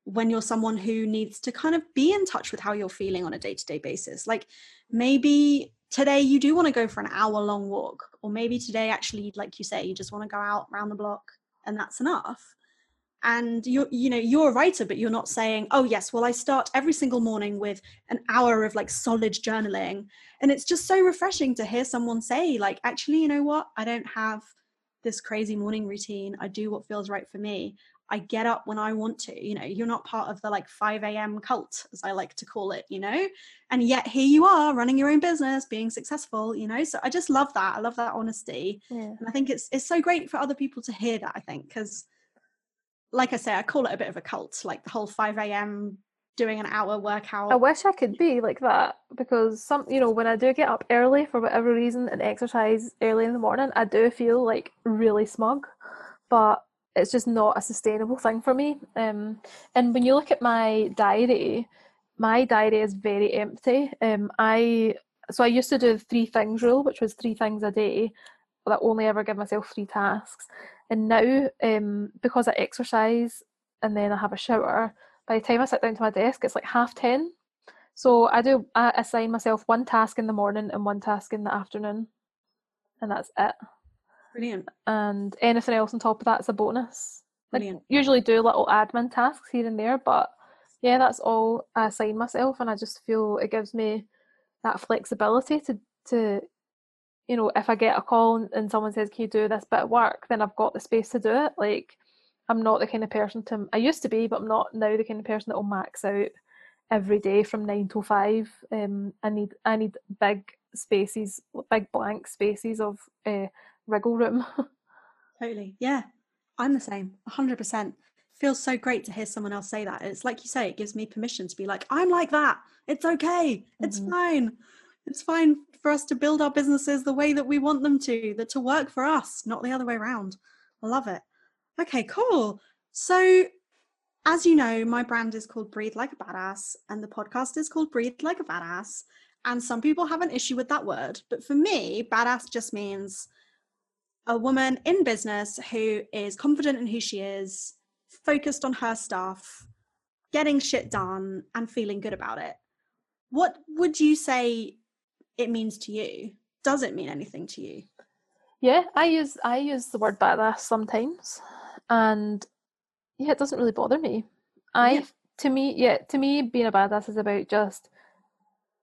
when you're someone who needs to kind of be in touch with how you're feeling on a day-to-day basis like maybe today you do want to go for an hour long walk or maybe today actually like you say you just want to go out around the block and that's enough. And you're you know you're a writer but you're not saying oh yes well i start every single morning with an hour of like solid journaling. And it's just so refreshing to hear someone say like actually you know what? I don't have this crazy morning routine. I do what feels right for me I get up when I want to. You know, you're not part of the like 5 a.m. cult, as I like to call it, you know, and yet here you are running your own business, being successful, you know. So I just love that. I love that honesty. Yeah. And I think it's it's so great for other people to hear that, I think, because like I say, I call it a bit of a cult, like the whole 5 a.m. doing an hour workout. I wish I could be like that because some, you know, when I do get up early for whatever reason and exercise early in the morning, I do feel like really smug. But it's just not a sustainable thing for me. Um, and when you look at my diary, my diary is very empty. Um, I so I used to do the three things rule, which was three things a day, but I only ever give myself three tasks. And now, um, because I exercise and then I have a shower, by the time I sit down to my desk, it's like half ten. So I do I assign myself one task in the morning and one task in the afternoon, and that's it. Brilliant. And anything else on top of that is a bonus. Brilliant. I usually do little admin tasks here and there, but yeah, that's all I assign myself, and I just feel it gives me that flexibility to to you know, if I get a call and someone says, "Can you do this bit of work?" then I've got the space to do it. Like I'm not the kind of person to I used to be, but I'm not now the kind of person that will max out every day from nine to five. Um, I need I need big spaces, big blank spaces of uh, wriggle room. totally, yeah, I'm the same, hundred percent. Feels so great to hear someone else say that. It's like you say, it gives me permission to be like, I'm like that. It's okay. It's mm-hmm. fine. It's fine for us to build our businesses the way that we want them to, that to work for us, not the other way around. I love it. Okay, cool. So, as you know, my brand is called Breathe Like a Badass, and the podcast is called Breathe Like a Badass. And some people have an issue with that word. But for me, badass just means a woman in business who is confident in who she is, focused on her stuff, getting shit done, and feeling good about it. What would you say it means to you? Does it mean anything to you? Yeah, I use I use the word badass sometimes, and yeah, it doesn't really bother me. I yeah. to me, yeah, to me, being a badass is about just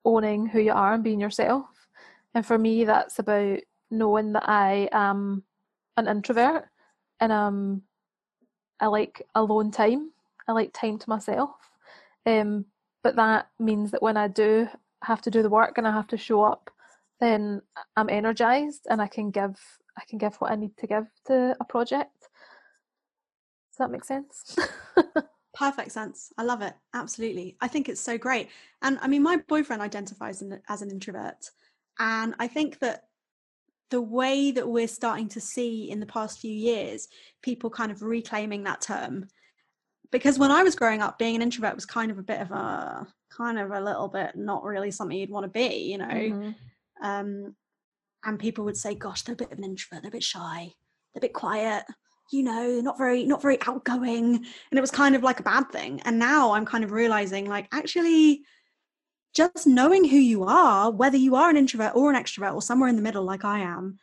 owning who you are and being yourself. And for me, that's about knowing that I am an introvert and um, I like alone time. I like time to myself. Um, but that means that when I do have to do the work and I have to show up, then I'm energized and I can give I can give what I need to give to a project. Does that make sense? Perfect sense. I love it. Absolutely. I think it's so great. And I mean, my boyfriend identifies as an introvert. And I think that the way that we're starting to see in the past few years, people kind of reclaiming that term. Because when I was growing up, being an introvert was kind of a bit of a kind of a little bit not really something you'd want to be, you know. Mm-hmm. Um, and people would say, "Gosh, they're a bit of an introvert. They're a bit shy. They're a bit quiet." You know, not very, not very outgoing, and it was kind of like a bad thing. And now I'm kind of realizing, like, actually, just knowing who you are, whether you are an introvert or an extrovert or somewhere in the middle, like I am,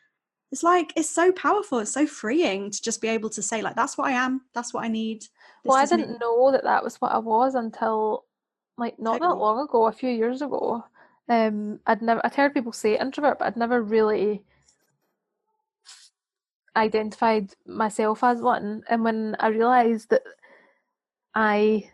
it's like it's so powerful. It's so freeing to just be able to say, like, that's what I am. That's what I need. This well, I didn't know that that was what I was until like not that long ago, a few years ago. Um, I'd never I'd heard people say introvert, but I'd never really identified myself as one. And when I realised that I,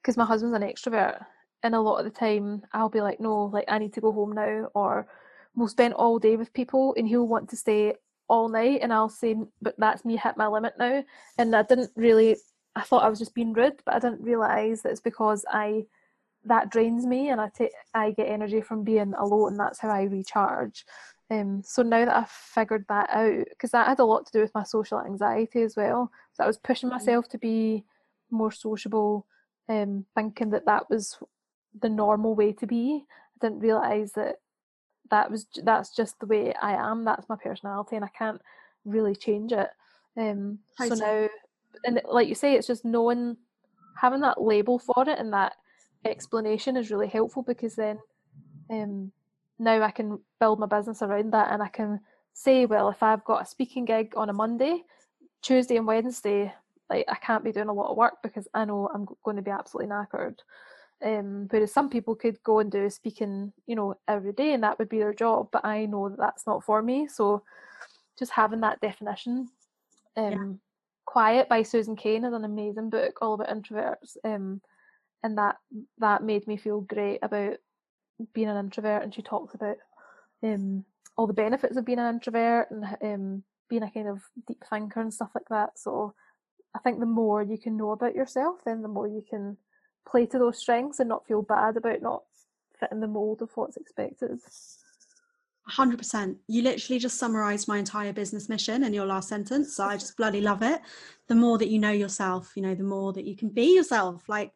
because my husband's an extrovert, and a lot of the time I'll be like, no, like I need to go home now, or we'll spend all day with people, and he'll want to stay all night, and I'll say, but that's me hit my limit now. And I didn't really, I thought I was just being rude, but I didn't realise that it's because I that drains me and I take I get energy from being alone and that's how I recharge um, so now that I've figured that out because that had a lot to do with my social anxiety as well so I was pushing mm-hmm. myself to be more sociable um, thinking that that was the normal way to be. I didn't realize that that was that's just the way I am that's my personality and I can't really change it. Um, so now and like you say it's just knowing having that label for it and that explanation is really helpful because then um, now I can build my business around that and I can say, well, if I've got a speaking gig on a Monday, Tuesday and Wednesday, like I can't be doing a lot of work because I know I'm going to be absolutely knackered. Um, whereas some people could go and do speaking, you know, every day and that would be their job, but I know that that's not for me. So just having that definition. Um, yeah. Quiet by Susan Cain is an amazing book all about introverts. Um, and that that made me feel great about being an introvert and she talks about um, all the benefits of being an introvert and um, being a kind of deep thinker and stuff like that so i think the more you can know about yourself then the more you can play to those strengths and not feel bad about not fitting the mold of what's expected 100% you literally just summarized my entire business mission in your last sentence so i just bloody love it the more that you know yourself you know the more that you can be yourself like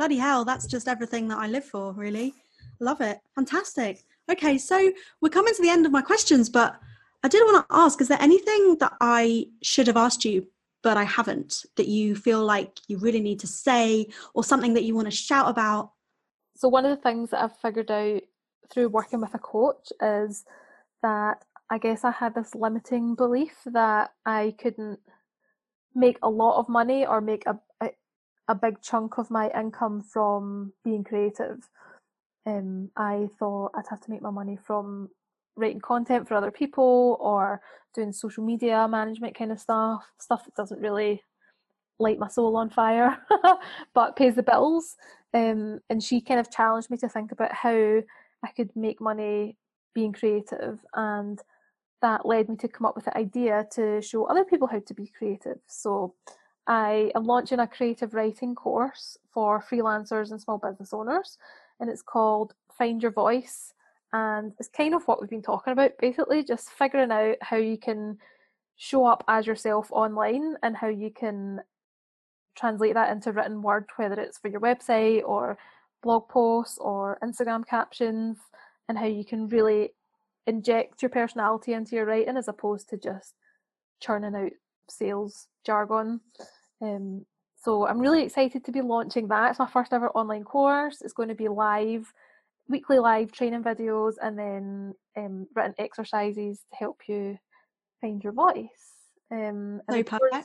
bloody hell, that's just everything that I live for, really. Love it. Fantastic. Okay, so we're coming to the end of my questions, but I did want to ask is there anything that I should have asked you, but I haven't, that you feel like you really need to say, or something that you want to shout about? So, one of the things that I've figured out through working with a coach is that I guess I had this limiting belief that I couldn't make a lot of money or make a, a a big chunk of my income from being creative. Um, I thought I'd have to make my money from writing content for other people or doing social media management kind of stuff, stuff that doesn't really light my soul on fire but pays the bills. Um, and she kind of challenged me to think about how I could make money being creative and that led me to come up with the idea to show other people how to be creative. So I am launching a creative writing course for freelancers and small business owners, and it's called Find Your Voice. And it's kind of what we've been talking about basically, just figuring out how you can show up as yourself online and how you can translate that into written word, whether it's for your website or blog posts or Instagram captions, and how you can really inject your personality into your writing as opposed to just churning out sales jargon. Um, so I'm really excited to be launching that. It's my first ever online course. It's going to be live, weekly live training videos, and then um, written exercises to help you find your voice. Um, so perfect. Doors,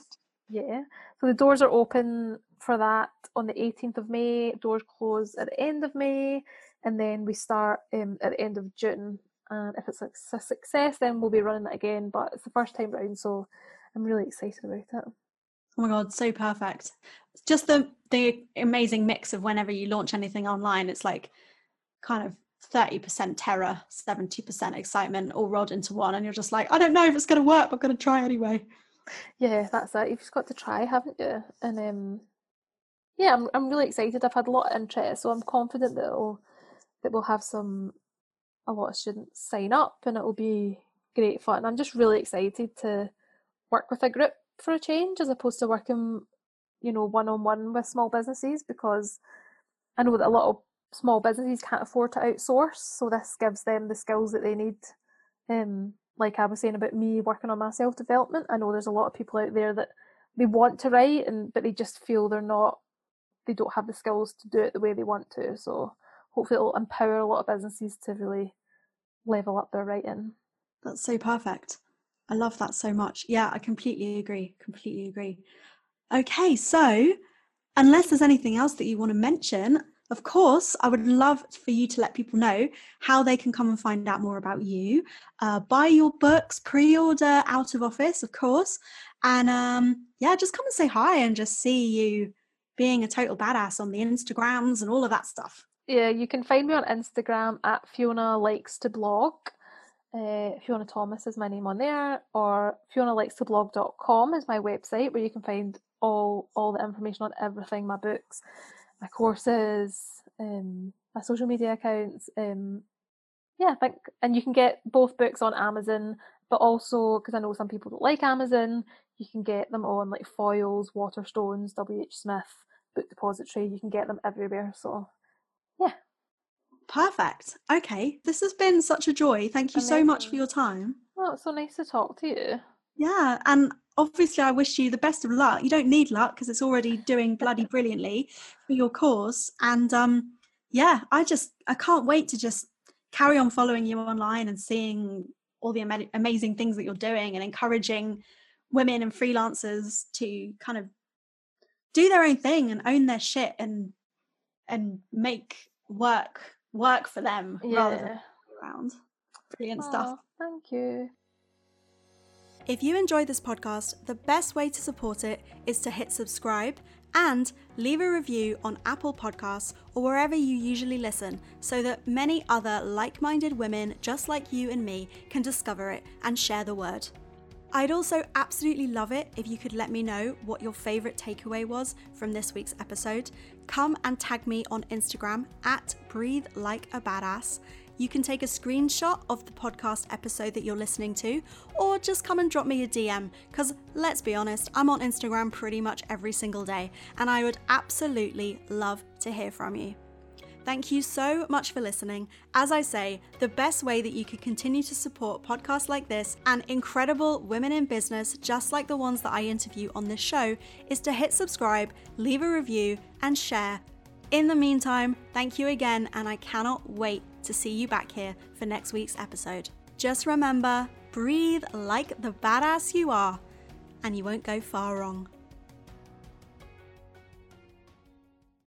yeah. So the doors are open for that on the 18th of May. Doors close at the end of May, and then we start um, at the end of June and if it's a success, then we'll be running it again. But it's the first time round, so I'm really excited about it. Oh my god, so perfect! Just the the amazing mix of whenever you launch anything online, it's like kind of thirty percent terror, seventy percent excitement, all rolled into one, and you're just like, I don't know if it's going to work, but I'm going to try anyway. Yeah, that's it. You've just got to try, haven't you? And um, yeah, I'm I'm really excited. I've had a lot of interest, so I'm confident that it'll, that we'll have some a lot of students sign up and it'll be great fun. I'm just really excited to work with a group for a change as opposed to working, you know, one on one with small businesses because I know that a lot of small businesses can't afford to outsource. So this gives them the skills that they need. Um, like I was saying about me working on my self development, I know there's a lot of people out there that they want to write and but they just feel they're not they don't have the skills to do it the way they want to. So hopefully it'll empower a lot of businesses to really level up their writing. That's so perfect. I love that so much. Yeah, I completely agree. Completely agree. Okay, so unless there's anything else that you want to mention, of course, I would love for you to let people know how they can come and find out more about you, uh, buy your books, pre order out of office, of course. And um, yeah, just come and say hi and just see you being a total badass on the Instagrams and all of that stuff. Yeah, you can find me on Instagram at Fiona Likes to Blog. Uh, Fiona Thomas is my name on there, or FionaLikesToBlog.com is my website where you can find all all the information on everything, my books, my courses, um, my social media accounts. Um, yeah, I think, and you can get both books on Amazon, but also because I know some people don't like Amazon, you can get them on like Foyles, Waterstones, WH Smith, Book Depository. You can get them everywhere. So yeah. Perfect. Okay. This has been such a joy. Thank you Amazing. so much for your time. Oh, it's so nice to talk to you. Yeah. And obviously, I wish you the best of luck. You don't need luck because it's already doing bloody brilliantly for your course. And um, yeah, I just, I can't wait to just carry on following you online and seeing all the am- amazing things that you're doing and encouraging women and freelancers to kind of do their own thing and own their shit and and make work work for them yeah. rather than around. Brilliant oh, stuff. Thank you. If you enjoy this podcast, the best way to support it is to hit subscribe and leave a review on Apple Podcasts or wherever you usually listen so that many other like minded women just like you and me can discover it and share the word. I'd also absolutely love it if you could let me know what your favourite takeaway was from this week's episode. Come and tag me on Instagram at breathe like a badass. You can take a screenshot of the podcast episode that you're listening to, or just come and drop me a DM, because let's be honest, I'm on Instagram pretty much every single day, and I would absolutely love to hear from you. Thank you so much for listening. As I say, the best way that you can continue to support podcasts like this and incredible women in business, just like the ones that I interview on this show, is to hit subscribe, leave a review, and share. In the meantime, thank you again, and I cannot wait to see you back here for next week's episode. Just remember breathe like the badass you are, and you won't go far wrong.